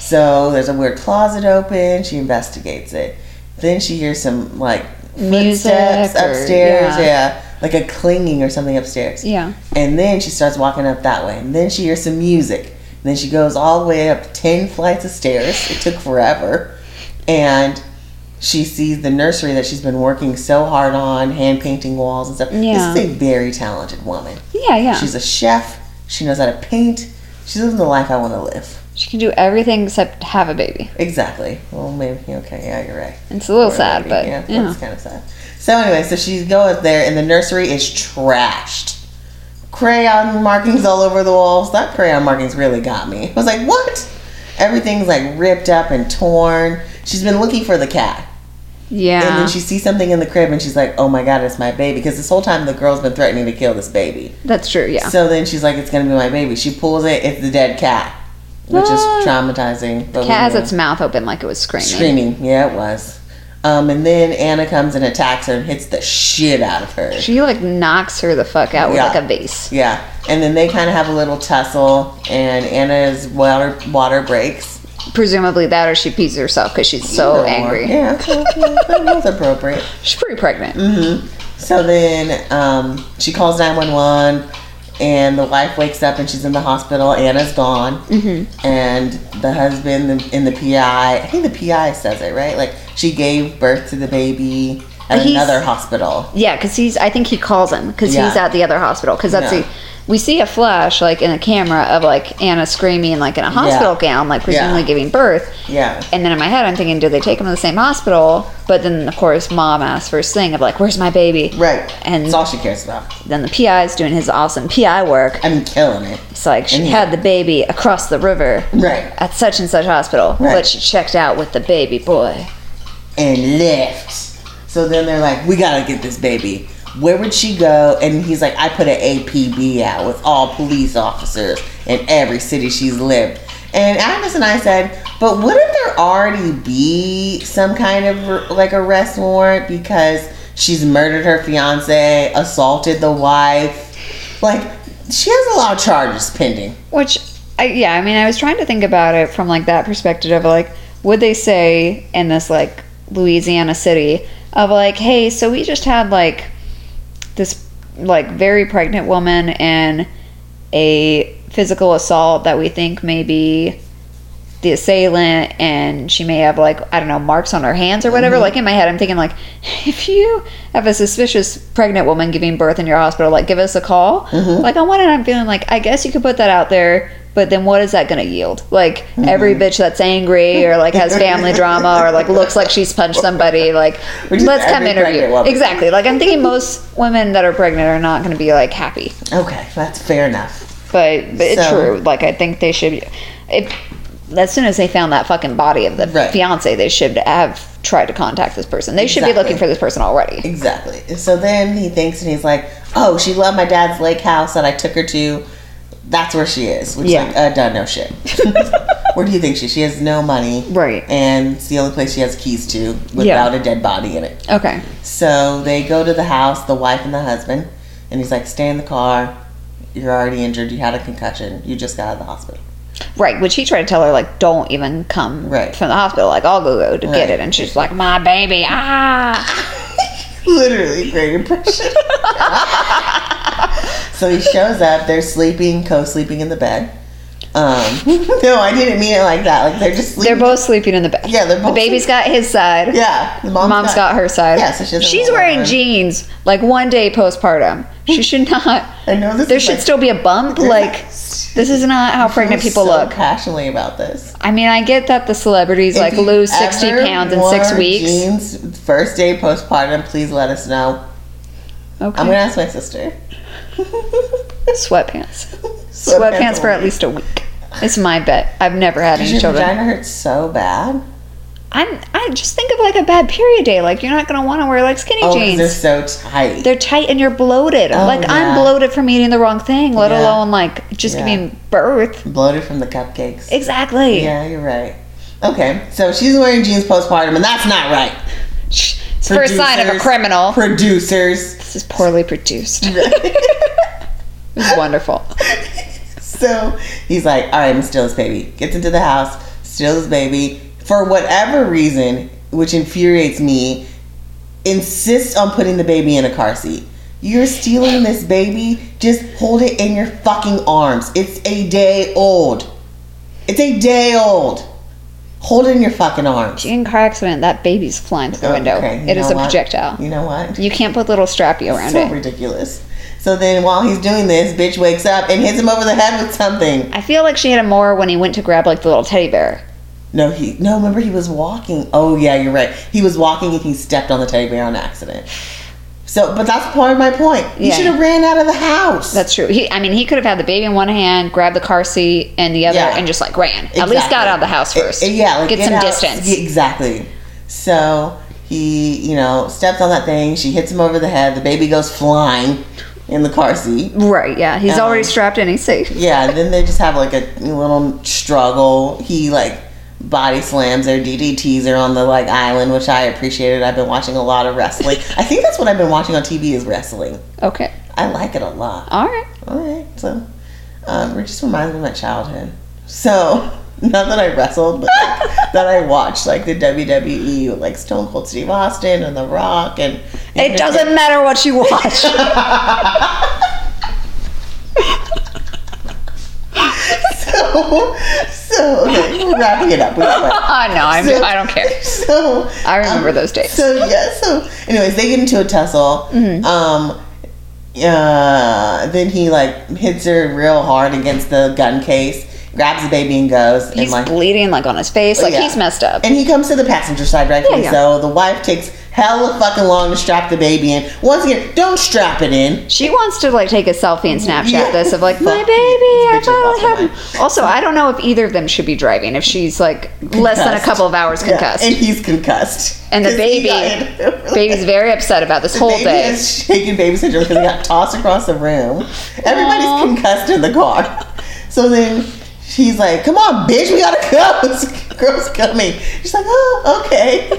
So there's a weird closet open. She investigates it. Then she hears some like
Music
footsteps
or-
upstairs.
yeah.
yeah, like a clinging or something upstairs.
Yeah.
And then she starts walking up that way. And then she hears some music. And then she goes all the way up 10 flights of stairs. It took forever. And she sees the nursery that she's been working so hard on, hand painting walls and stuff.
Yeah.
This is a very talented woman.
Yeah, yeah.
She's a chef. She knows how to paint. She's living the life I want to live.
she can do everything except have a baby.
Exactly. Well, maybe. Okay, yeah, you're right.
It's a little sad, but
yeah,
yeah.
that's kind of sad. So anyway, so she goes there, and the nursery is trashed. Crayon markings all over the walls. That crayon markings really got me. I was like, what? Everything's like ripped up and torn. She's been looking for the cat,
Yeah.
and then she sees something in the crib, and she's like, "Oh my god, it's my baby!" Because this whole time the girl's been threatening to kill this baby.
That's true, yeah.
So then she's like, "It's gonna be my baby." She pulls it. It's the dead cat, which
Ah.
is traumatizing. But we
Cat has its mouth open like it was screaming.
Screaming, yeah, it was. Um, and then Anna comes and attacks her and hits the shit out of her.
She like knocks her the fuck out with like a vase.
Yeah, and then they kind of have a little tussle, and Anna's water water breaks.
Presumably that or she pees herself because she's so
Either or.
angry.
Yeah, okay, okay, that was appropriate.
She's pretty pregnant.
Mm-hmm. So then um, she calls nine one one, and the wife wakes up and she's in the hospital. Anna's gone, mm-hmm. and the husband and the PI. I think the PI says it right. Like she gave birth to the baby at
He's-
another hospital.
Yeah, because he's. I think he calls him because
Yeah.
he's at the other hospital. Because that's
Yeah.
the. We see a flash like in a camera of like Anna screaming like in a hospital gown, like presumably
Yeah.
giving birth.
Yeah.
And then in my head, I'm thinking, do they take him to the same hospital? But then, of course, mom asks first thing of like, "Where's my baby?"
Right.
And-
that's all she cares about.
Then the PI is doing his awesome PI work.
I'm killing it.
It's like she
he-
had the baby across the river
Right.
at such and such hospital,
Right.
but she checked out with the baby boy.
And left. So then they're like, we gotta get this baby. Where would she go? And he's like, I put an APB out with all police officers in every city she's lived. And Agnes and I said, but wouldn't there already be some kind of like arrest warrant because she's murdered her fiance, assaulted the wife? Like, she has a lot of charges pending.
Which, I, yeah, I mean, I was trying to think about it from like that perspective of like, would they say in this like Louisiana city of like, hey, so we just had like this like very pregnant woman and a physical assault that we think may be the assailant and she may have like i don't know marks on her hands or whatever mm-hmm. like in my head i'm thinking like if you have a suspicious pregnant woman giving birth in your hospital like give us a call. Mm-hmm. Like on one hand i'm feeling like i guess you could put that out there but then what is that going to yield like mm-hmm. every bitch that's angry or like has family drama or like looks like she's punched somebody like let's come interview
woman.
exactly like i'm thinking most women that are pregnant are not going to be like happy
Okay, that's fair enough.
but but it's true. Like I think they should. If as soon as they found that fucking body of the
Right.
fiance, they should have tried to contact this person. They should be looking for this person already.
Exactly. So then he thinks and he's like, "Oh, she loved my dad's lake house that I took her to. That's where she is." Which
Yeah.
is like, uh, done, no shit. where do you think she? She has no money,
Right.
And it's the only place she has keys to without a dead body in it.
Okay.
So they go to the house, the wife and the husband, and he's like, "Stay in the car. You're already injured. You had a concussion. You just got out of the hospital."
Right. Which he tried to tell her like, don't even come
Right.
from the hospital. Like I'll go go to
Right.
get it, and she's like, my baby. Ah.
Literally, great impression. so he shows up. They're sleeping, co-sleeping in the bed. Um, no, I didn't mean it like that. Like they're just sleeping.
They're both sleeping in the bed.
Yeah, they're both
The baby's got his side.
Yeah, the mom's,
Mom's got, her side.
Yeah, so she
she's wearing jeans like one day postpartum. She should not.
I know this.
There should
like,
still be a bump. Like this is not how pregnant people
so
look.
passionately about this.
I mean, I get that the celebrities
If
like lose 60 pounds in six weeks.
Jeans, first day postpartum, please let us know.
Okay.
I'm gonna ask my sister.
Sweatpants. Sweatpants for at least a week. It's my bet. I've never had any
your
children.
vagina hurt so bad?
I'm. I just think of like a bad period day. Like you're not gonna want to wear like skinny
Oh,
jeans.
they're so tight.
They're tight and you're bloated.
Oh,
like I'm bloated from eating the wrong thing, let
Yeah.
alone like just
Yeah.
giving birth.
Bloated from the cupcakes.
Exactly.
Yeah, you're right. Okay, so she's wearing jeans postpartum, and that's not right.
Shh. It's first sign of a criminal.
Producers.
this is poorly produced. It's wonderful.
So he's like, all right, I'm still his baby. Gets into the house, steals his baby. For whatever reason, which infuriates me, insists on putting the baby in a car seat. You're stealing this baby, just hold it in your fucking arms. It's a day old. It's a day old. Hold it in your fucking arms.
In car accident, that baby's flying through the window.
Okay,
It is a
what?
projectile.
You know what?
You can't put little strappy around
so
it.
ridiculous. So then while he's doing this, bitch wakes up and hits him over the head with something.
I feel like she hit him more when he went to grab like the little teddy bear.
No, he no. Remember, he was walking. Oh yeah, you're right. He was walking and he stepped on the teddy bear on accident. So, but that's part of my point. He
Yeah.
should have ran out of the house.
That's true. He, I mean, he could have had the baby in one hand, grabbed the car seat in the other,
Yeah.
and just like ran. At least got out of the house first.
Uh, yeah, like
get, some
out-
distance.
Exactly. So he, you know, steps on that thing. She hits him over the head. The baby goes flying in the car seat.
Right. Yeah. He's
Um,
already strapped in. He's safe.
Yeah, and then they just have like a little struggle. He like body slams her, DDTs her on the like island, which I appreciated. I've been watching a lot of wrestling. I think that's what I've been watching on TV is wrestling.
Okay.
I like it a lot.
All right.
All right, so um, it just reminds me of my childhood. So not that I wrestled, but like, that I watched like the WWE, like Stone Cold Steve Austin and The Rock, and
It doesn't matter what you watch.
So, so okay, wrapping it up. We
oh, no, I'm,
So-
I don't care.
So
I remember
um,
those days.
So yeah. So anyways, they get into a tussle.
Mm-hmm.
Um. Uh, then he like hits her real hard against the gun case, grabs the baby and goes.
He's
and like
bleeding like on his face. Like
yeah.
he's messed up.
And he comes to the passenger side, rightfully
Yeah, yeah.
so. The wife takes hella fucking long to strap the baby in. Once again, don't strap it in.
She wants to like take a selfie and Snapchat
Yeah.
this of like my baby. I finally have. him." Also, I don't know if either of them should be driving. If she's like less than a couple of hours
Yeah,
concussed,
and he's concussed.
and the baby, baby's very upset about this
The
whole
baby
day.
has shaken baby syndrome because he got tossed across the room. Everybody's concussed in the car. So then she's like, "Come on, bitch, we gotta go. This girl's coming." She's like, "Oh, okay."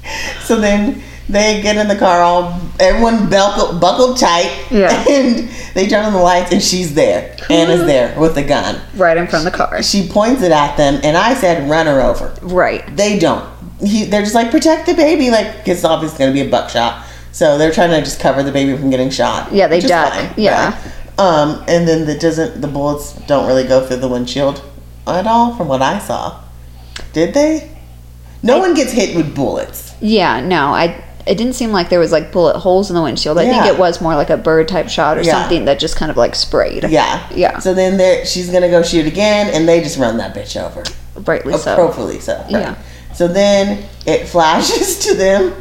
so then they get in the car, all everyone buckled, buckled tight,
Yeah.
and they turn on the lights, and she's there. Anna's there with the gun.
Right in front of the car.
She points it at them, and I said, "Run her over."
Right.
They don't. He, they're just like protect the baby, like 'cause it's obviously going to be a buckshot. So they're trying to just cover the baby from getting shot.
Yeah, they duck.
fine,
Yeah.
right? Um, and then the doesn't the bullets don't really go through the windshield at all, from what I saw. Did they? No one gets hit with bullets.
Yeah. No, I. It didn't seem like there was like bullet holes in the windshield. I
Yeah.
think it was more like a bird type shot or
Yeah.
something that just kind of like sprayed.
Yeah.
Yeah.
So then they're, she's gonna go shoot again, and they just run that bitch over.
Rightly so.
appropriately so. right.
Yeah.
So then it flashes to them,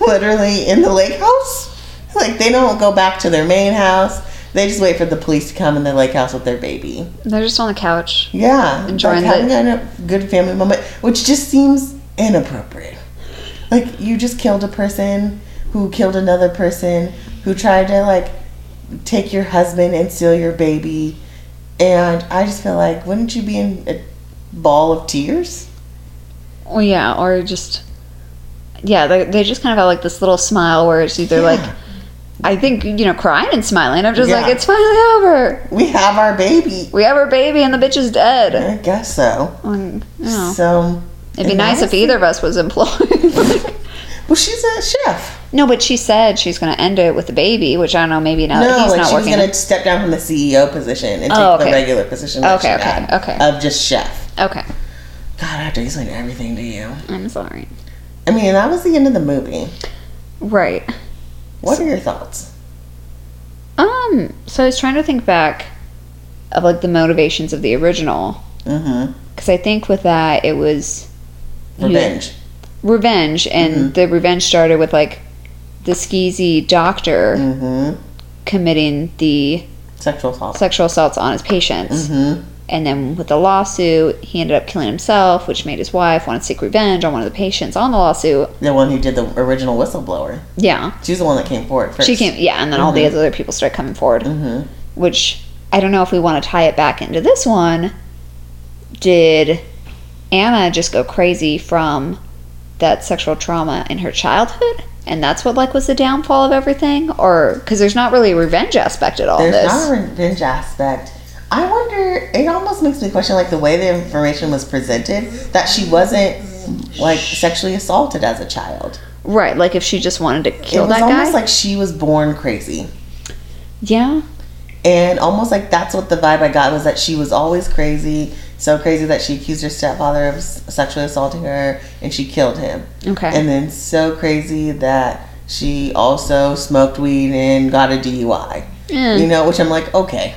literally in the lake house. Like they don't go back to their main house. They just wait for the police to come in the lake house with their baby.
They're just on the couch.
Yeah,
Enjoying
like having
the-
a good family moment, which just seems inappropriate. Like you just killed a person who killed another person who tried to like take your husband and steal your baby, and I just feel like wouldn't you be in a ball of tears?
Well, yeah, or just yeah, they, they just kind of have like this little smile where it's either like I think you know crying and smiling. I'm just like it's finally over.
We have our baby.
We have our baby and the bitch is dead.
I guess so.
Um, you know,
So
it'd be nice if either of us was employed.
Well, she's a chef.
no, but she said she's going to end it with the baby, which I don't know. Maybe now that
no, like
not
she's gonna step down from the CEO position and take
Oh,
the regular position.
Okay, okay, okay.
Of just chef.
Okay,
God, I have to explain everything to you.
I'm sorry.
I mean, that was the end of the movie.
Right.
What are your thoughts?
Um. So I was trying to think back of like the motivations of the original.
Mm-hmm.
because I think with that it was
Revenge.
revenge, and
Mm-hmm.
the revenge started with like the skeezy doctor
Mm-hmm.
committing the
Sexual assault.
sexual assaults on his patients.
Mm-hmm.
And then with the lawsuit, he ended up killing himself, which made his wife want to seek revenge on one of the patients on the lawsuit.
The one who did the original whistleblower.
Yeah.
She's the one that came forward first.
She came, yeah, and then all the other people started coming forward.
Mm-hmm.
Which I don't know if we want to tie it back into this one. Did Anna just go crazy from that sexual trauma in her childhood? And that's what like was the downfall of everything, or because there's not really a revenge aspect at all.
There's
this
not a revenge aspect. I wonder. It almost makes me question, like the way the information was presented, that she wasn't like sexually assaulted as a child.
right? Like if she just wanted to
It
kill
was
that
almost
guy.
like she was born crazy,
yeah,
and almost like that's what the vibe I got was that she was always crazy, so crazy that she accused her stepfather of sexually assaulting her, and she killed him.
okay,
and then so crazy that she also smoked weed and got a DUI.
Mm.
You know, which I'm like, okay,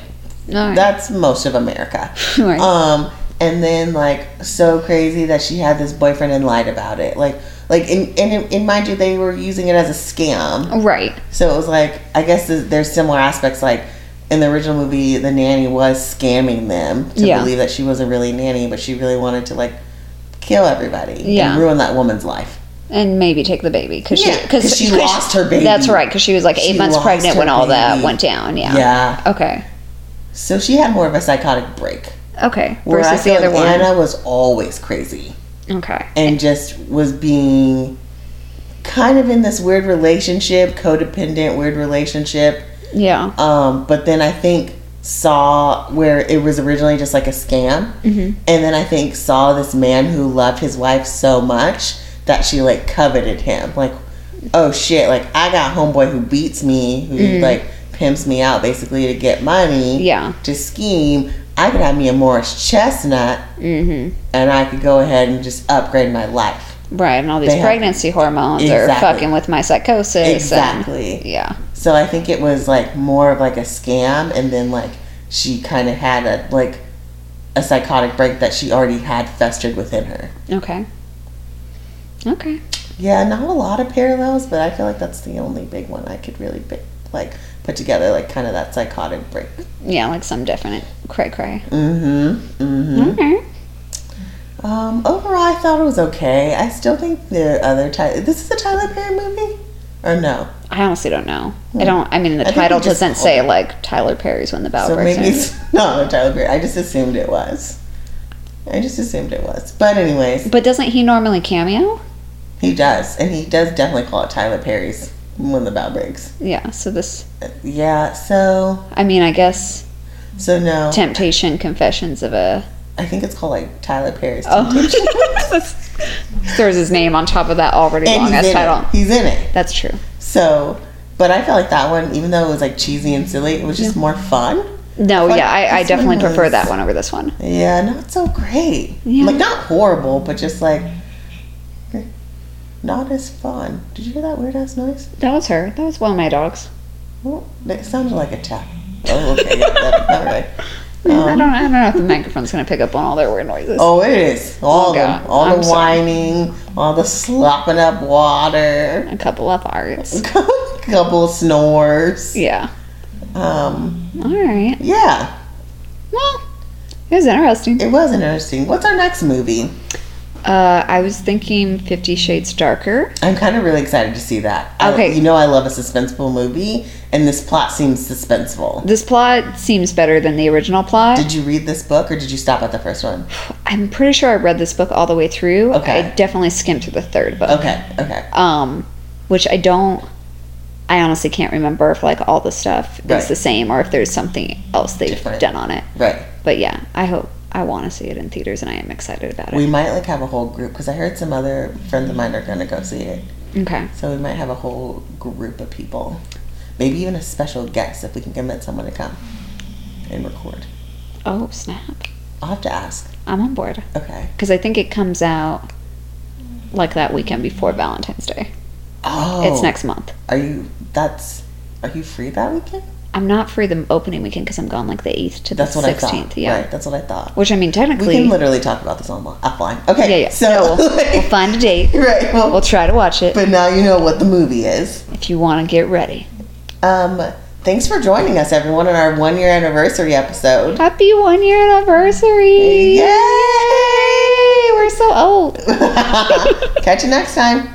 right.
that's most of America.
Right.
Um, and then like so crazy that she had this boyfriend and lied about it. Like, like, in, and, and mind you, they were using it as a scam.
right,
So it was like, I guess there's- there's similar aspects. Like in the original movie, the nanny was scamming them to
Yeah.
believe that she was a really a nanny, but she really wanted to like kill everybody
Yeah.
and ruin that woman's life.
and maybe take the baby because
Yeah,
she
'cause she lost her baby.
That's right, because she was like eight
She
months pregnant when all that went down. Yeah.
Yeah.
Okay.
So she had more of a psychotic break.
Okay.
Where
Versus the other
like
one.
Anna was always crazy
Okay.
and just was being kind of in this weird relationship, codependent, weird relationship.
Yeah.
Um, but then I think saw where it was originally just like a scam,
Mhm.
and then I think saw this man who loved his wife so much that she like coveted him. Like, oh shit! Like I got homeboy who beats me, who like pimps me out basically to get money.
Yeah.
To scheme. I could have me a Morris Chestnut,
Mm-hmm.
and I could go ahead and just upgrade my life.
Right, and all these
They have-
pregnancy hormones are fucking with my psychosis. and-
Exactly.
yeah.
So I think it was like more of like a scam, and then like she kind of had a like a psychotic break that she already had festered within her.
Okay. Okay.
Yeah, not a lot of parallels, but I feel like that's the only big one I could really pick, like put together, like kind of that psychotic break.
Yeah, like some definite cray cray.
Mm-hmm. Mm-hmm.
Okay.
Um, overall, I thought it was okay. I still think the other Tyler. This is a Tyler Perry movie, or no?
I honestly don't know. I don't. I mean, the
I
title doesn't say
it.
like Tyler Perry's when the bell
So
breaks.
maybe it's not a Tyler Perry. I just assumed it was. I just assumed it was. But anyways,
But doesn't he normally cameo?
he does, and he does definitely call it Tyler Perry's When the Bough Breaks.
Yeah. So this.
Yeah. So
I mean, I guess
so no.
Temptation Confessions of a.
I think it's called like Tyler Perry's.
Oh. There's his name on top of that already
and
long ass title.
it. He's in it.
That's true.
So, but I felt like that one, even though it was like cheesy and silly, it was just more fun.
No,
But
yeah, I, I definitely prefer that one over this one.
Yeah, not so great.
Yeah.
Like not horrible, but just like not as fun. Did you hear that weird ass noise?
That was her. That was one of my dogs.
Oh, it sounded like a tap. Oh, okay. Yeah, that, all right.
I
Um,
don't. I don't know if the microphone's gonna pick up on all their weird noises.
oh, it is. All
Oh,
the all
I'm
the
sorry.
whining, all the slopping up water,
A couple of arts.
a couple of snores.
Yeah.
Um,
All right.
yeah,
Well, it was interesting.
it was interesting. What's our next movie?
Uh, I was thinking Fifty Shades Darker.
I'm kind of really excited to see that. I-
Okay.
you know I love a suspenseful movie, and this plot seems suspenseful.
This plot seems better than the original plot.
Did you read this book, or did you stop at the first one?
I'm pretty sure I read this book all the way through.
Okay.
I definitely skimmed through the third book.
Okay, okay.
Um, which I don't. I honestly can't remember if like all the stuff
Right.
is the same or if there's something else they've
Different.
done on it.
Right.
But yeah, I hope I want to see it in theaters and I am excited about it.
We might like have a whole group because I heard some other friends of mine are gonna go see it.
okay.
So we might have a whole group of people, maybe even a special guest if we can convince someone to come and record.
Oh snap!
I'll have to ask.
I'm on board
Okay.
because I think it comes out like that weekend before Valentine's Day.
Oh,
It's next month.
Are you? That's. Are you free that weekend?
I'm not free the opening weekend because I'm gone like the 8th to
That's
the 16th. Yeah.
Right. That's what I thought.
Which I mean, technically, We
can literally talk about this on offline. Okay.
yeah, yeah.
So
no, we'll, we'll find a date.
right. Well,
We'll try to watch it
but now you know what the movie is.
if you want to get ready.
Um, thanks for joining us, everyone, on our one year anniversary episode.
Happy one year anniversary!
Yay!
We're so old.
Catch you next time.
Bye.